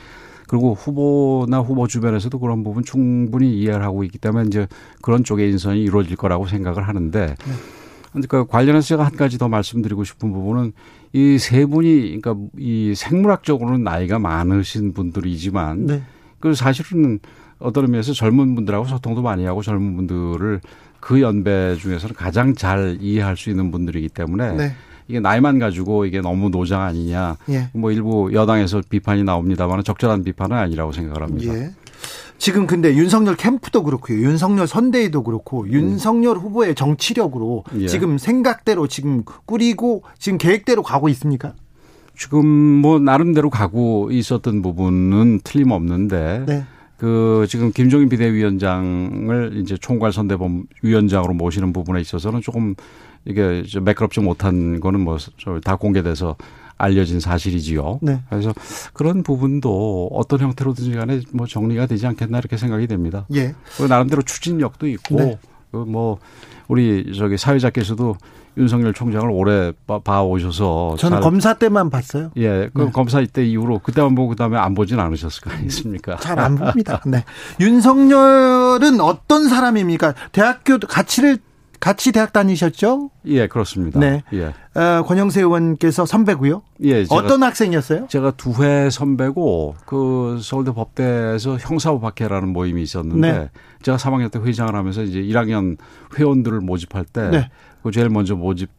그리고 후보나 후보 주변에서도 그런 부분 충분히 이해를 하고 있기 때문에 이제 그런 쪽의 인선이 이루어질 거라고 생각을 하는데 그러니까 관련해서 제가 한 가지 더 말씀드리고 싶은 부분은 이 세 분이 그러니까 이 생물학적으로는 나이가 많으신 분들이지만 네. 그 사실은 어떤 의미에서 젊은 분들하고 소통도 많이 하고 젊은 분들을 그 연배 중에서는 가장 잘 이해할 수 있는 분들이기 때문에 네. 이게 나이만 가지고 이게 너무 노장 아니냐 예. 뭐 일부 여당에서 비판이 나옵니다만 적절한 비판은 아니라고 생각을 합니다. 예. 지금 근데 윤석열 캠프도 그렇고요. 윤석열 선대위도 그렇고 윤석열 후보의 정치력으로 예. 지금 생각대로 지금 꾸리고 지금 계획대로 가고 있습니까? 지금 뭐 나름대로 가고 있었던 부분은 틀림없는데 네. 그 지금 김종인 비대위원장을 이제 총괄 선대본 위원장으로 모시는 부분에 있어서는 조금 이게 좀 매끄럽지 못한 거는 뭐 다 공개돼서 알려진 사실이지요. 네. 그래서 그런 부분도 어떤 형태로든지 간에 뭐 정리가 되지 않겠나 이렇게 생각이 됩니다. 예. 그리고 나름대로 추진력도 있고 네. 그뭐 우리 저기 사회자께서도 윤석열 총장을 오래 봐 오셔서 저는 검사 때만 봤어요. 예, 그 네. 검사 때 이후로 그때만 보고 그다음에 안 보진 않으셨을 거 아니겠습니까? 잘 안 봅니다. 네. 윤석열은 어떤 사람입니까? 대학교 같이를 같이 대학 다니셨죠? 예, 그렇습니다. 네. 예. 어, 권영세 의원께서 선배고요. 예. 어떤 학생이었어요? 제가 두 회 선배고 그 서울대 법대에서 형사법학회라는 모임이 있었는데 네. 제가 3학년 때 회장을 하면서 이제 1학년 회원들을 모집할 때 네. 그 제일 먼저 모집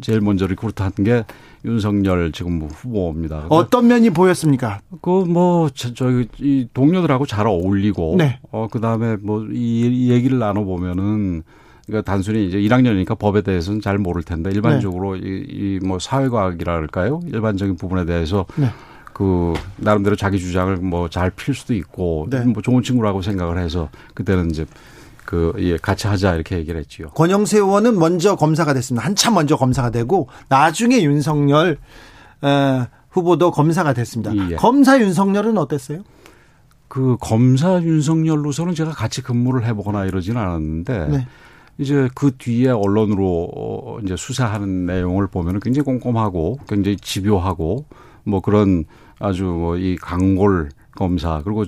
제일 먼저 리크루트한 게 윤석열 지금 뭐 후보입니다. 어떤 면이 보였습니까? 그 뭐 저기 이 동료들하고 잘 어울리고 네. 어 그다음에 뭐 이 얘기를 나눠 보면은 그러니까 단순히 이제 1학년이니까 법에 대해서는 잘 모를 텐데 일반적으로 네. 이뭐 사회과학이랄까요? 일반적인 부분에 대해서 네. 그 나름대로 자기 주장을 뭐 잘 필 수도 있고 네. 뭐 좋은 친구라고 생각을 해서 그때는 이제 그, 예, 같이 하자 이렇게 얘기를 했지요. 권영세 의원은 먼저 검사가 됐습니다. 한참 먼저 검사가 되고 나중에 윤석열 어, 후보도 검사가 됐습니다. 예. 검사 윤석열은 어땠어요? 그 검사 윤석열로서는 제가 같이 근무를 해보거나 이러지는 않았는데 네. 이제 그 뒤에 언론으로 어, 이제 수사하는 내용을 보면은 굉장히 꼼꼼하고 굉장히 집요하고 뭐 그런 아주 뭐 이 강골 검사 그리고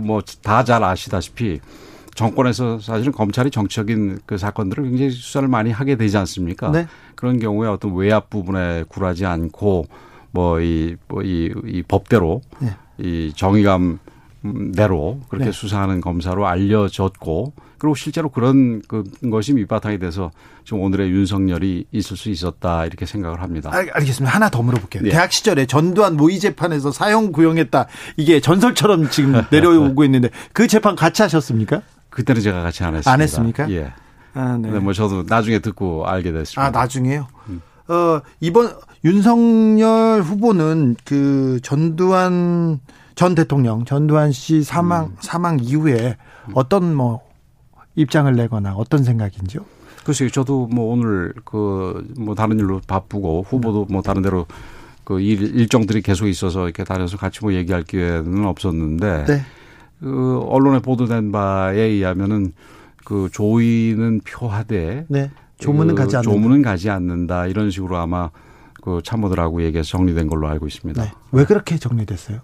뭐 다 잘 아시다시피 정권에서 사실은 검찰이 정치적인 그 사건들을 굉장히 수사를 많이 하게 되지 않습니까? 네. 그런 경우에 어떤 외압 부분에 굴하지 않고 뭐이 뭐이 이 법대로 네. 이 정의감 대로 그렇게 네. 수사하는 검사로 알려졌고 그리고 실제로 그런 그 것이 밑바탕이 돼서 지금 오늘의 윤석열이 있을 수 있었다 이렇게 생각을 합니다. 알, 겠습니다 하나 더 물어볼게요. 네. 대학 시절에 전두환 모의 재판에서 사형 구형했다 이게 전설처럼 지금 내려오고 있는데 그 재판 같이 하셨습니까? 그때는 제가 같이 안 했습니다. 안 했습니까? 예. 아, 네. 뭐 저도 나중에 듣고 알게 됐습니다. 아 나중에요? 음. 어 이번 윤석열 후보는 그 전두환 전 대통령 전두환 씨 사망 음. 사망 이후에 어떤 뭐 입장을 내거나 어떤 생각인지요? 글쎄요, 저도 뭐 오늘 그 뭐 다른 일로 바쁘고 후보도 뭐 다른 데로 그 일, 일정들이 계속 있어서 이렇게 다녀서 같이 뭐 얘기할 기회는 없었는데 네. 그 언론에 보도된 바에 의하면은 그 조의는 표하되 네. 조문은 그 가지 않는다. 조문은 가지 않는다 이런 식으로 아마 그 참모들하고 얘기해서 정리된 걸로 알고 있습니다. 네. 왜 그렇게 정리됐어요?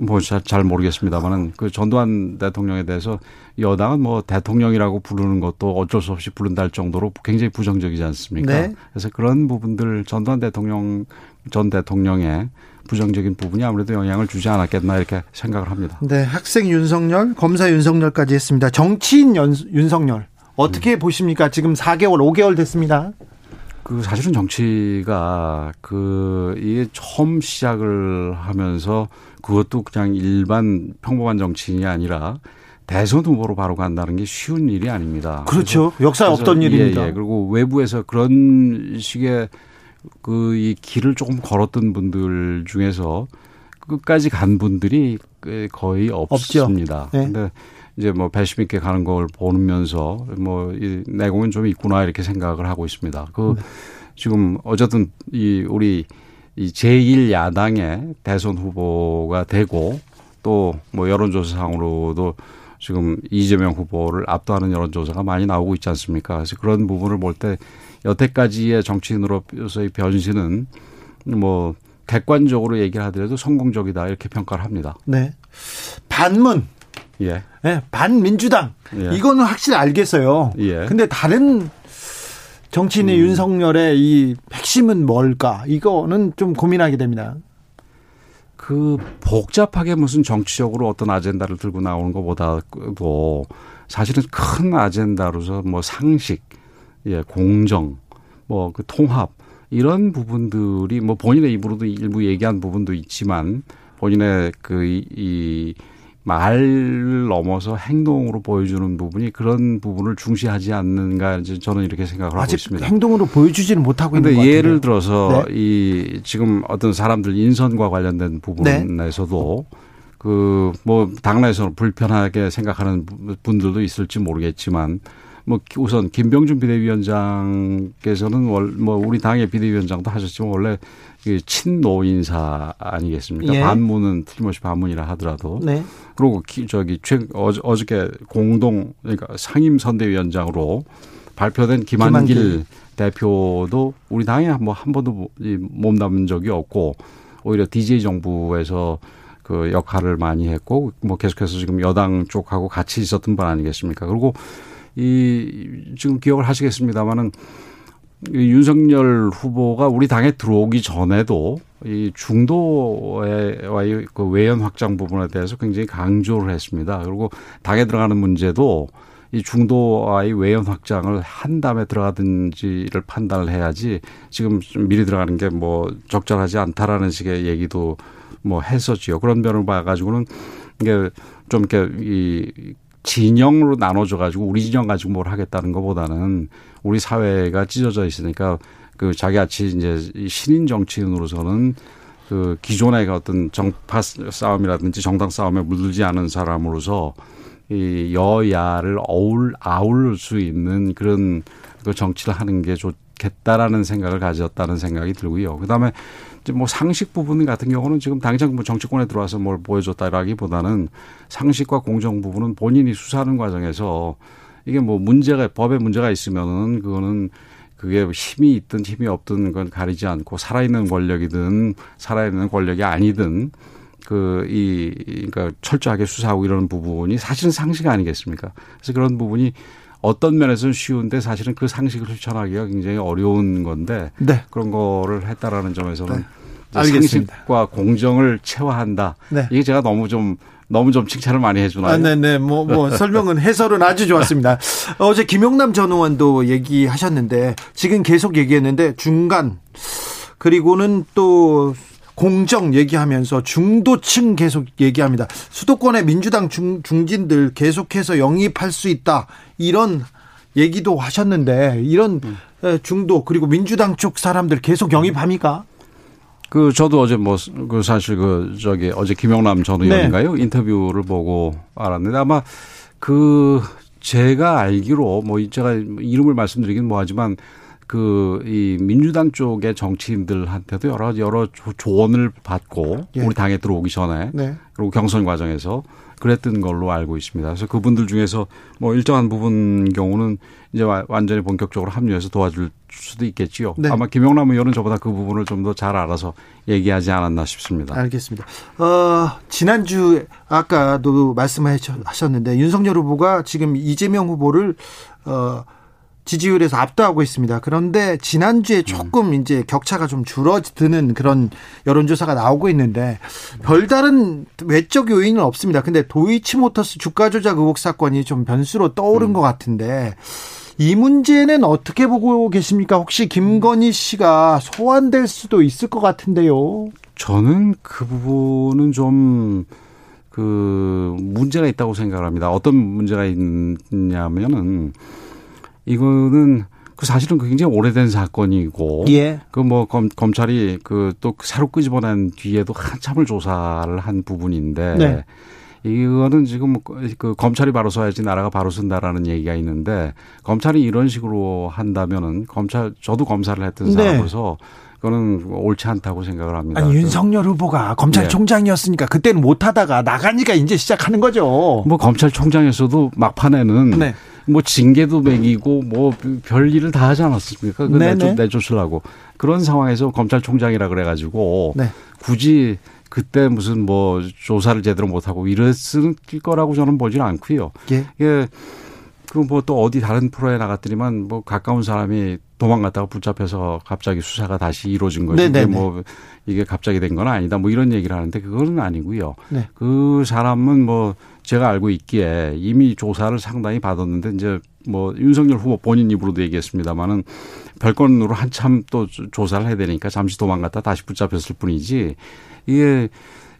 뭐잘 모르겠습니다만은 그 전두환 대통령에 대해서 여당은 뭐 대통령이라고 부르는 것도 어쩔 수 없이 부른다 할 정도로 굉장히 부정적이지 않습니까? 네. 그래서 그런 부분들 전두환 대통령 전 대통령의 부정적인 부분이 아무래도 영향을 주지 않았겠나 이렇게 생각을 합니다. 네, 학생 윤석열, 검사 윤석열까지 했습니다. 정치인 연, 윤석열 어떻게 음. 보십니까? 지금 4개월, 5개월 됐습니다. 그 사실은 정치가 그 이게 처음 시작을 하면서 그것도 그냥 일반 평범한 정치인이 아니라 대선 후보로 바로 간다는 게 쉬운 일이 아닙니다. 그렇죠. 역사에 없던 일입니다. 예, 예. 그리고 외부에서 그런 식의 그 이 길을 조금 걸었던 분들 중에서 끝까지 간 분들이 거의 없습니다. 없죠. 네. 근데 이제 뭐 배심 있게 가는 걸 보면서 뭐 이 내공은 좀 있구나 이렇게 생각을 하고 있습니다. 그 네. 지금 어쨌든 이 우리 이 제1야당의 대선 후보가 되고 또 뭐 여론조사상으로도 지금 이재명 후보를 압도하는 여론조사가 많이 나오고 있지 않습니까? 그래서 그런 부분을 볼 때 여태까지의 정치인으로서의 변신은 뭐 객관적으로 얘기를 하더라도 성공적이다 이렇게 평가를 합니다. 네. 반문. 예. 네, 반민주당. 예. 이거는 확실히 알겠어요. 예. 근데 다른 정치인의 음. 윤석열의 이 핵심은 뭘까? 이거는 좀 고민하게 됩니다. 그 복잡하게 무슨 정치적으로 어떤 아젠다를 들고 나오는 것보다도 사실은 큰 아젠다로서 뭐 상식, 예, 공정, 뭐 그 통합 이런 부분들이 뭐 본인의 입으로도 일부 얘기한 부분도 있지만 본인의 그이 말 넘어서 행동으로 보여주는 부분이 그런 부분을 중시하지 않는가 이제 저는 이렇게 생각을 하고 있습니다. 행동으로 보여주지는 못하고 있는 것 예를 들어서 네. 이 지금 어떤 사람들 인선과 관련된 부분에서도 네. 그뭐 당내에서 불편하게 생각하는 분들도 있을지 모르겠지만 뭐 우선 김병준 비대위원장께서는 뭐 우리 당의 비대위원장도 하셨지만 원래 친노 인사 아니겠습니까? 예. 반문은 틀림없이 반문이라 하더라도. 네. 그리고 저기 최 어저께 공동 그러니까 상임 선대위원장으로 발표된 김한길, 김한길. 대표도 우리 당에 뭐한 번도 몸담은 적이 없고 오히려 DJ 정부에서 그 역할을 많이 했고 뭐 계속해서 지금 여당 쪽하고 같이 있었던 분 아니겠습니까? 그리고 이 지금 기억을 하시겠습니다마는 윤석열 후보가 우리 당에 들어오기 전에도 이 중도와의 그 외연 확장 부분에 대해서 굉장히 강조를 했습니다. 그리고 당에 들어가는 문제도 이 중도와의 외연 확장을 한 다음에 들어가든지를 판단을 해야지 지금 좀 미리 들어가는 게 뭐 적절하지 않다라는 식의 얘기도 뭐 했었지요. 그런 면을 봐가지고는 이게 좀 이렇게 이 진영으로 나눠져 가지고 우리 진영 가지고 뭘 하겠다는 것보다는 우리 사회가 찢어져 있으니까 그 자기같이 이제 신인 정치인으로서는 그 기존의 어떤 정파 싸움이라든지 정당 싸움에 물들지 않은 사람으로서 이 여야를 어울 아울릴 수 있는 그런 그 정치를 하는 게 좋 겠다라는 생각을 가졌다는 생각이 들고요. 그다음에 이제 뭐 상식 부분 같은 경우는 지금 당장 뭐 정치권에 들어와서 뭘 보여줬다라기보다는 상식과 공정 부분은 본인이 수사하는 과정에서 이게 뭐 문제가 법에 문제가 있으면은 그거는 그게 힘이 있든 힘이 없든 그건 가리지 않고 살아있는 권력이든 살아있는 권력이 아니든 그, 이, 그러니까 철저하게 수사하고 이러는 부분이 사실은 상식 아니겠습니까? 그래서 그런 부분이 어떤 면에서는 쉬운데 사실은 그 상식을 실천하기가 굉장히 어려운 건데 네. 그런 거를 했다라는 점에서는 네. 상식과 공정을 체화한다. 네. 이게 제가 너무 좀 너무 좀 칭찬을 많이 해주나요? 아, 네네. 뭐, 뭐, 설명은, 해설은 아주 좋았습니다. 어제 김용남 전 의원도 얘기하셨는데, 지금 계속 얘기했는데, 중간, 그리고는 또 공정 얘기하면서 중도층 계속 얘기합니다. 수도권의 민주당 중, 중진들 계속해서 영입할 수 있다. 이런 얘기도 하셨는데 이런 음. 중도 그리고 민주당 쪽 사람들 계속 영입합니까? 그 저도 어제 뭐 그 사실 그 저기 어제 김영남 전 의원인가요? 네. 인터뷰를 보고 알았는데 아마 그 제가 알기로 뭐 제가 이름을 말씀드리긴 뭐하지만 그 이 민주당 쪽의 정치인들한테도 여러 여러 조언을 받고 예. 우리 당에 들어오기 전에 네. 그리고 경선 과정에서 그랬던 걸로 알고 있습니다. 그래서 그분들 중에서 뭐 일정한 부분 경우는 이제 완전히 본격적으로 합류해서 도와줄 수도 있겠지요. 네. 아마 김영남 의원은 저보다 그 부분을 좀 더 잘 알아서 얘기하지 않았나 싶습니다. 알겠습니다. 어, 지난주 아까도 말씀하셨는데 윤석열 후보가 지금 이재명 후보를 어 지지율에서 압도하고 있습니다. 그런데 지난주에 조금 음. 이제 격차가 좀 줄어드는 그런 여론조사가 나오고 있는데 별다른 외적 요인은 없습니다. 근데 도이치모터스 주가 조작 의혹 사건이 좀 변수로 떠오른 음. 것 같은데 이 문제는 어떻게 보고 계십니까? 혹시 김건희 씨가 소환될 수도 있을 것 같은데요. 저는 그 부분은 좀 그 문제가 있다고 생각을 합니다. 어떤 문제가 있냐면은 이거는 그 사실은 굉장히 오래된 사건이고 예. 그뭐 검찰이 그 또 새로 끄집어낸 뒤에도 한참을 조사를 한 부분인데 네. 이거는 지금 그 검찰이 바로 서야지 나라가 바로 쓴다라는 얘기가 있는데 검찰이 이런 식으로 한다면은 검찰 저도 검사를 했던 네. 사람으로서 그거는 옳지 않다고 생각을 합니다. 아니 윤석열 후보가 검찰총장이었으니까 그때는 못하다가 나가니까 이제 시작하는 거죠. 뭐 검찰총장에서도 막판에는 네. 뭐 징계도 매기고 뭐 별일을 다 하지 않았습니까? 그 내쫓, 내쫓으려고 그런 상황에서 검찰총장이라 그래가지고 네. 굳이 그때 무슨 뭐 조사를 제대로 못하고 이랬을 거라고 저는 보지는 않고요. 예. 예. 그뭐 또 어디 다른 프로에 나갔더니만 뭐 가까운 사람이 도망갔다가 붙잡혀서 갑자기 수사가 다시 이루어진 거지. 네네 뭐 이게 갑자기 된 건 아니다. 뭐 이런 얘기를 하는데 그거는 아니고요. 네. 그 사람은 뭐 제가 알고 있기에 이미 조사를 상당히 받았는데 이제 뭐 윤석열 후보 본인 입으로도 얘기했습니다마는 별건으로 한참 또 조사를 해야 되니까 잠시 도망갔다 다시 붙잡혔을 뿐이지 이게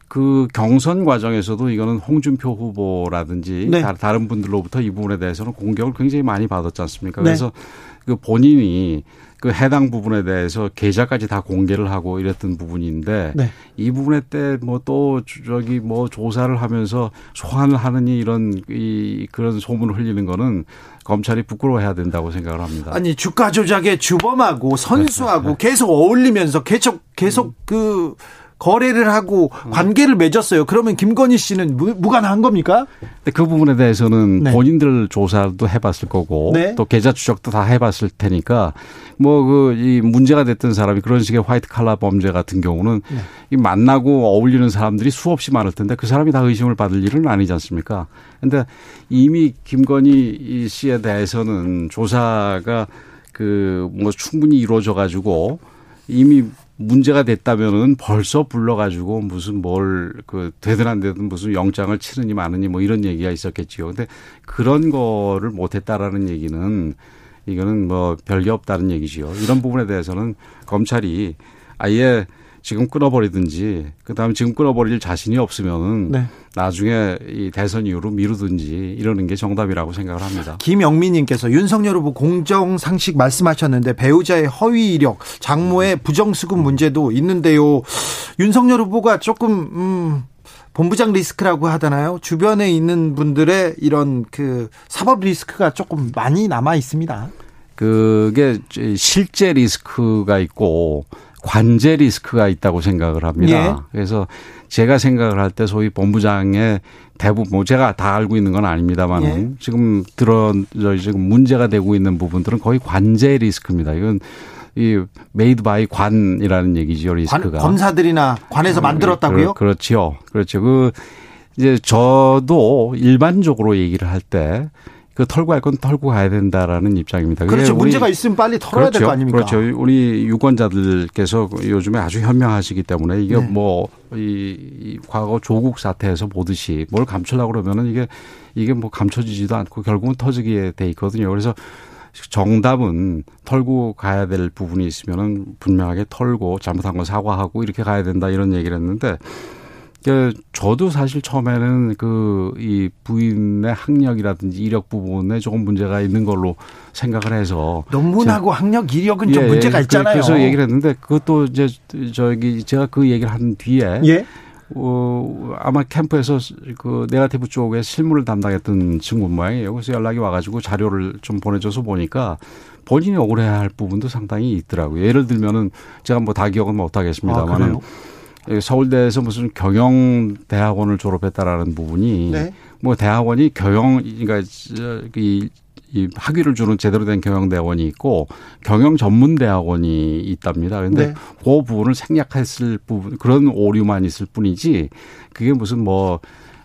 그 경선 과정에서도 이거는 홍준표 후보라든지 네. 다른 분들로부터 이 부분에 대해서는 공격을 굉장히 많이 받았지 않습니까? 네. 그래서 그 본인이 그 해당 부분에 대해서 계좌까지 다 공개를 하고 이랬던 부분인데 네. 이 부분에 때 뭐 또 저기 뭐 조사를 하면서 소환을 하느니 이런 이 그런 소문을 흘리는 거는 검찰이 부끄러워해야 된다고 생각을 합니다. 아니 주가 조작의 주범하고 선수하고 네. 계속 어울리면서 계속 계속 그 거래를 하고 관계를 맺었어요. 그러면 김건희 씨는 무, 무관한 겁니까? 근데 그 부분에 대해서는 네. 본인들 조사도 해봤을 거고 네. 또 계좌 추적도 다 해봤을 테니까 뭐 그 이 문제가 됐던 사람이 그런 식의 화이트 칼라 범죄 같은 경우는 네. 이 만나고 어울리는 사람들이 수없이 많을 텐데 그 사람이 다 의심을 받을 일은 아니지 않습니까? 근데 이미 김건희 씨에 대해서는 조사가 그 뭐 충분히 이루어져 가지고 이미 문제가 됐다면은 벌써 불러가지고 무슨 뭘 그 되든 안 되든 무슨 영장을 치느니 마느니 뭐 이런 얘기가 있었겠지요. 근데 그런 거를 못했다라는 얘기는 이거는 뭐 별게 없다는 얘기지요. 이런 부분에 대해서는 검찰이 아예 지금 끊어버리든지 그다음에 지금 끊어버릴 자신이 없으면은 네. 나중에 이 대선 이후로 미루든지 이러는 게 정답이라고 생각을 합니다. 김영민님께서 윤석열 후보 공정 상식 말씀하셨는데 배우자의 허위 이력, 장모의 부정수급 문제도 있는데요. 윤석열 후보가 조금 음, 본부장 리스크라고 하잖아요. 주변에 있는 분들의 이런 그 사법 리스크가 조금 많이 남아 있습니다. 그게 실제 리스크가 있고 관제 리스크가 있다고 생각을 합니다. 예. 그래서 제가 생각을 할 때 소위 본부장의 대부분 뭐 제가 다 알고 있는 건 아닙니다만 예. 은 지금 들어 저 지금 문제가 되고 있는 부분들은 거의 관제 리스크입니다. 이건 이 made by 관이라는 얘기죠 관, 리스크가. 검사들이나 관에서 만들었다고요? 그, 렇죠 그렇죠. 그 이제 저도 일반적으로 얘기를 할때 그 털고 할 건 털고 가야 된다라는 입장입니다. 그렇죠. 문제가 있으면 빨리 털어야 될거 아닙니까? 그렇죠. 우리 유권자들께서 요즘에 아주 현명하시기 때문에 이게 네. 뭐, 이, 이 과거 조국 사태에서 보듯이 뭘 감추려고 그러면은 이게, 이게 뭐 감춰지지도 않고 결국은 터지게 돼 있거든요. 그래서 정답은 털고 가야 될 부분이 있으면은 분명하게 털고 잘못한 건 사과하고 이렇게 가야 된다 이런 얘기를 했는데 그 저도 사실 처음에는 그 이 부인의 학력이라든지 이력 부분에 조금 문제가 있는 걸로 생각을 해서 논문하고 학력 이력은 좀 예, 문제가 그- 있잖아요. 그래서 얘기를 했는데 그것도 이제 저기 제가 그 얘기를 한 뒤에 예. 어, 아마 캠프에서 그 네가티브 쪽에 실무를 담당했던 친구 모양이에요. 그래서 연락이 와가지고 자료를 좀 보내줘서 보니까 본인이 억울해할 부분도 상당히 있더라고요. 예를 들면은 제가 뭐 다 기억은 못 아, 하겠습니다만은? 서울대에서 무슨 경영 대학원을 졸업했다라는 부분이 네. 뭐 대학원이 경영 그러니까 저, 이, 이 학위를 주는 제대로 된 경영 대학원이 있고 경영 전문 대학원이 있답니다. 근데 네. 그 부분을 생략했을 부분 그런 오류만 있을 뿐이지 그게 무슨 뭐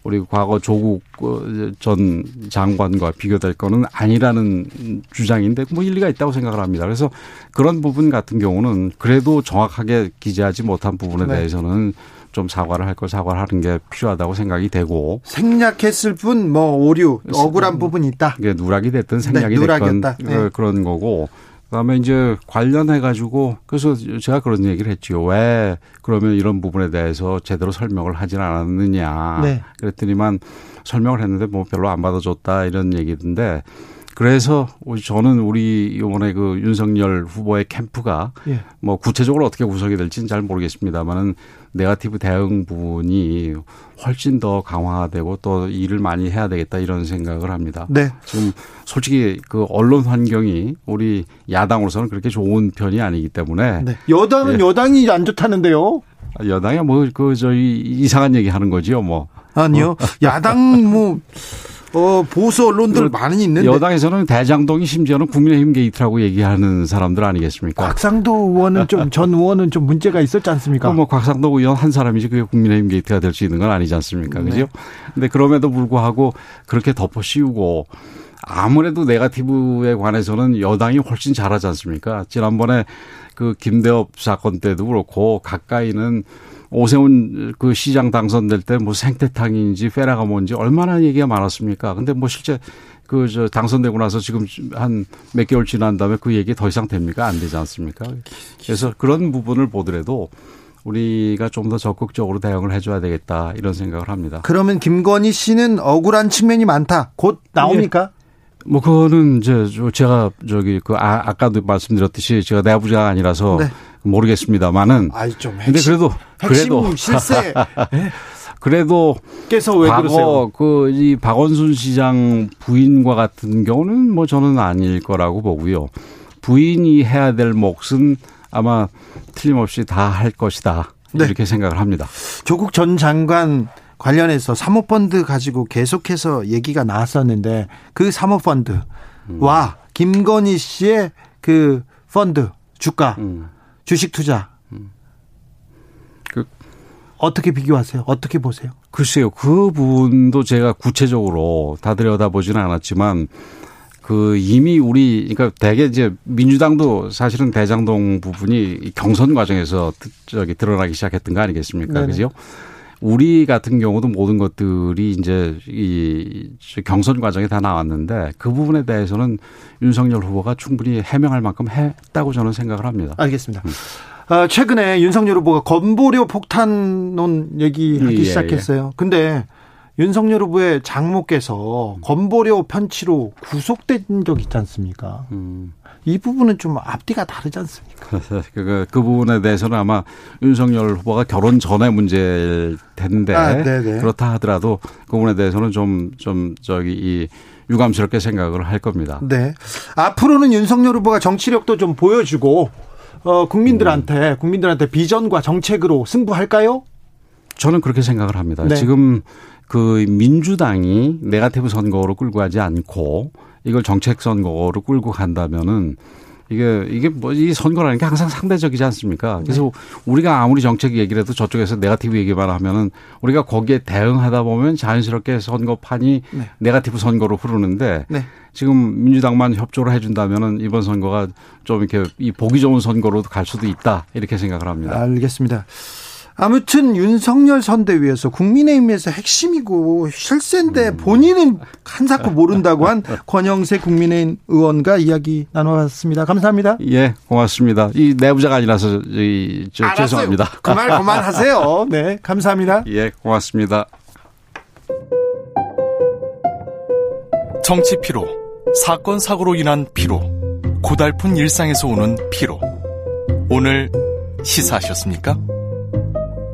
우리 과거 조국 어, 전 장관과 비교될 거는 아니라는 주장인데 뭐 일리가 있다고 생각을 합니다. 그래서 그런 부분 같은 경우는 그래도 정확하게 기재하지 못한 부분에 네. 대해서는 좀 사과를 할 걸 사과를 하는 게 필요하다고 생각이 되고 생략했을 뿐 뭐 오류 억울한 부분이 있다. 이게 누락이 됐든 생략이 네, 됐건 누락이었다. 네. 어, 그런 거고 그다음에 이제 관련해 가지고 그래서 제가 그런 얘기를 했죠. 왜 그러면 이런 부분에 대해서 제대로 설명을 하진 않았느냐. 네. 그랬더니만 설명을 했는데 뭐 별로 안 받아줬다 이런 얘기던데 그래서 저는 우리 이번에 그 윤석열 후보의 캠프가 예. 뭐 구체적으로 어떻게 구성이 될지는 잘 모르겠습니다만은 네가티브 대응 부분이 훨씬 더 강화되고 또 일을 많이 해야 되겠다 이런 생각을 합니다. 네. 지금 솔직히 그 언론 환경이 우리 야당으로서는 그렇게 좋은 편이 아니기 때문에 네. 여당은 예. 여당이 안 좋다는데요. 여당이 뭐 그 저희 이상한 얘기 하는 거지요 뭐. 아니요. 야당 뭐 어, 보수 언론들 그 많이 있는데 여당에서는 대장동이 심지어는 국민의힘 게이트라고 얘기하는 사람들 아니겠습니까? 곽상도 의원은 좀 전 의원은 좀 문제가 있었지 않습니까? 그뭐 곽상도 의원 한 사람이지 그게 국민의힘 게이트가 될 수 있는 건 아니지 않습니까? 네. 그죠? 근데 그럼에도 불구하고 그렇게 덮어 씌우고 아무래도 네가티브에 관해서는 여당이 훨씬 잘하지 않습니까? 지난번에 그 김대업 사건 때도 그렇고 가까이는 오세훈 그 시장 당선될 때 뭐 생태탕인지 페라가 뭔지 얼마나 얘기가 많았습니까? 근데 뭐 실제 그 저 당선되고 나서 지금 한 몇 개월 지난 다음에 그 얘기 더 이상 됩니까? 안 되지 않습니까? 그래서 그런 부분을 보더라도 우리가 좀 더 적극적으로 대응을 해줘야 되겠다 이런 생각을 합니다. 그러면 김건희 씨는 억울한 측면이 많다. 곧 나옵니까? 뭐 그거는 이제 저- 제가 저기 그 아, 아까도 말씀드렸듯이 제가 내부자가 아니라서 네. 모르겠습니다만은 아이 좀 근데 핵심, 그래도 핵심 그래도 실세 그래도 께서 왜 그러세요? 과거 그이 박원순 시장 부인과 같은 경우는 뭐 저는 아닐 거라고 보고요. 부인이 해야 될 몫은 아마 틀림없이 다 할 것이다. 네. 이렇게 생각을 합니다. 조국 전 장관 관련해서 사모펀드 가지고 계속해서 얘기가 나왔었는데 그 사모펀드와 음. 김건희 씨의 그 펀드 주가 음. 주식 투자 음. 그 어떻게 비교하세요? 어떻게 보세요? 글쎄요, 그 부분도 제가 구체적으로 다 들여다보지는 않았지만 그 이미 우리 그러니까 대개 이제 민주당도 사실은 대장동 부분이 경선 과정에서 저기 드러나기 시작했던 거 아니겠습니까? 그죠? 우리 같은 경우도 모든 것들이 이제 이 경선 과정에 다 나왔는데 그 부분에 대해서는 윤석열 후보가 충분히 해명할 만큼 했다고 저는 생각을 합니다. 알겠습니다. 음. 어, 최근에 윤석열 후보가 건보료 폭탄론 얘기하기 예, 예. 시작했어요. 근데 윤석열 후보의 장모께서 건보료 편취로 구속된 적 있지 않습니까? 음. 이 부분은 좀 앞뒤가 다르지 않습니까? 그, 그 부분에 대해서는 아마 윤석열 후보가 결혼 전에 문제일 텐데 아, 그렇다 하더라도 그 부분에 대해서는 좀, 좀 저기 이 유감스럽게 생각을 할 겁니다. 네. 앞으로는 윤석열 후보가 정치력도 좀 보여주고 어, 국민들한테 음. 국민들한테 비전과 정책으로 승부할까요? 저는 그렇게 생각을 합니다. 네. 지금 그 민주당이 네가티브 선거로 끌고 가지 않고 이걸 정책 선거로 끌고 간다면은 이게 이게 뭐 이 선거라는 게 항상 상대적이지 않습니까? 그래서 네. 우리가 아무리 정책 얘기를 해도 저쪽에서 네가티브 얘기만 하면은 우리가 거기에 대응하다 보면 자연스럽게 선거판이 네. 네가티브 선거로 흐르는데 네. 지금 민주당만 협조를 해준다면은 이번 선거가 좀 이렇게 이 보기 좋은 선거로 갈 수도 있다 이렇게 생각을 합니다. 알겠습니다. 아무튼 윤석열 선대위에서 국민의힘에서 핵심이고 실세인데 음. 본인은 한사코 모른다고 한 권영세 국민의힘 의원과 이야기 나눠봤습니다. 감사합니다. 예, 고맙습니다. 이 내부자가 아니라서 이, 저, 죄송합니다. 그말 그만하세요. 네, 감사합니다. 예, 고맙습니다. 정치 피로, 사건 사고로 인한 피로, 고달픈 일상에서 오는 피로. 오늘 시사하셨습니까?